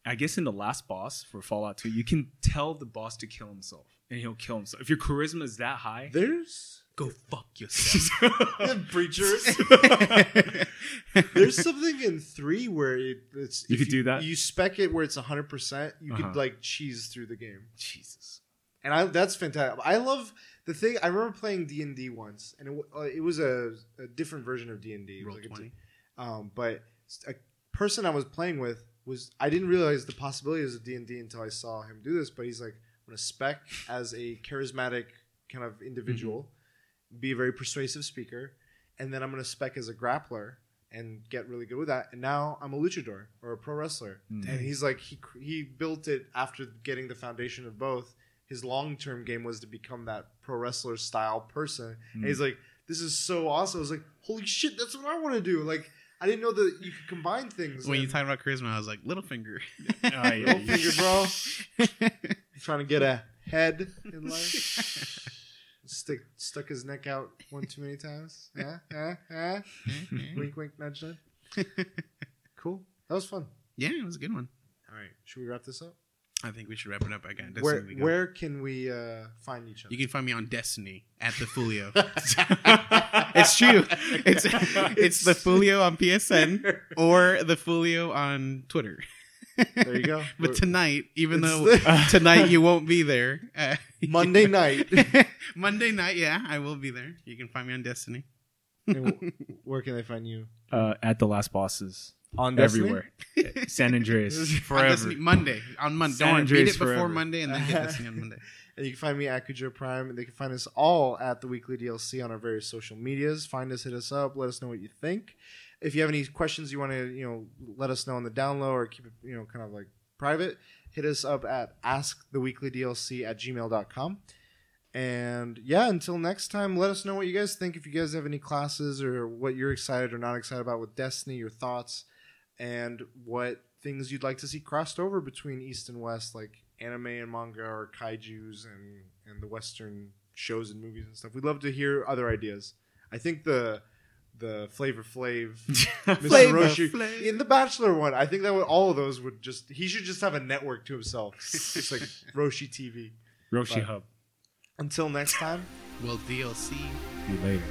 I guess in the last boss for Fallout 2, you can tell the boss to kill himself, and he'll kill himself. If your charisma is that high, there's Go fuck yourself. Breacher. There's something in three where it, it's You if could do that? You spec it where it's 100. percent You Uh-huh. could like cheese through the game, Jesus. and I that's fantastic. I love the thing. I remember playing D and D once, and it, wa- uh, it was a, a different version of D and D. Roll twenty. Um, but a person I was playing with was I didn't realize the possibilities of D and D until I saw him do this. But he's like, I'm gonna spec as a charismatic kind of individual, be a very persuasive speaker, and then I'm gonna spec as a grappler and get really good with that. And now I'm a luchador or a pro wrestler. Mm. And he's like, he he built it after getting the foundation of both. His long term game was to become that pro wrestler style person. And he's like, this is so awesome. I was like, holy shit, that's what I want to do. Like, I didn't know that you could combine things. When you And- talk about charisma, I was like, Littlefinger. Ah, yeah, Little finger, bro. trying to get a head in life. Stick stuck his neck out one too many times. Yeah, yeah, yeah. wink, wink, nudge, nudge. Cool. That was fun. yeah, it was a good one. All right, should we wrap this up? I think we should wrap it up. I got Destiny Where go. where can we uh, find each other? You can find me on Destiny at the Fulio. it's true. It's it's the Fulio on PSN or the Fulio on Twitter. There you go. But tonight, even It's though the- tonight you won't be there, uh, Monday night. Monday night, yeah, I will be there. You can find me on Destiny. And wh- where can they find you? Uh, at the last bosses. On Destiny? Everywhere. San Andreas. On Forever. Destiny Monday on Monday. San Don't worry, beat Andreas it before forever. Monday and then get Destiny on Monday. And you can find me at Kujo Prime. And they can find us all at the Weekly DLC on our various social medias. Find us, hit us up, let us know what you think. If you have any questions you want to, you know, let us know on the down low or keep it, you know, kind of like private, hit us up at asktheweeklydlc at gmail.com. And yeah, until next time, let us know what you guys think. If you guys have any classes or what you're excited or not excited about with Destiny, your thoughts, and what things you'd like to see crossed over between East and West, like anime and manga or kaiju's and, and the Western shows and movies and stuff. We'd love to hear other ideas. I think the the Flavor Flav, Mr. Flavor Roshi, Flav. in the Bachelor one, I think that would, all of those would just he should just have a network to himself. It's like Roshi TV. Roshi Bye. Hub. Until next time. Well, DLC. See you later.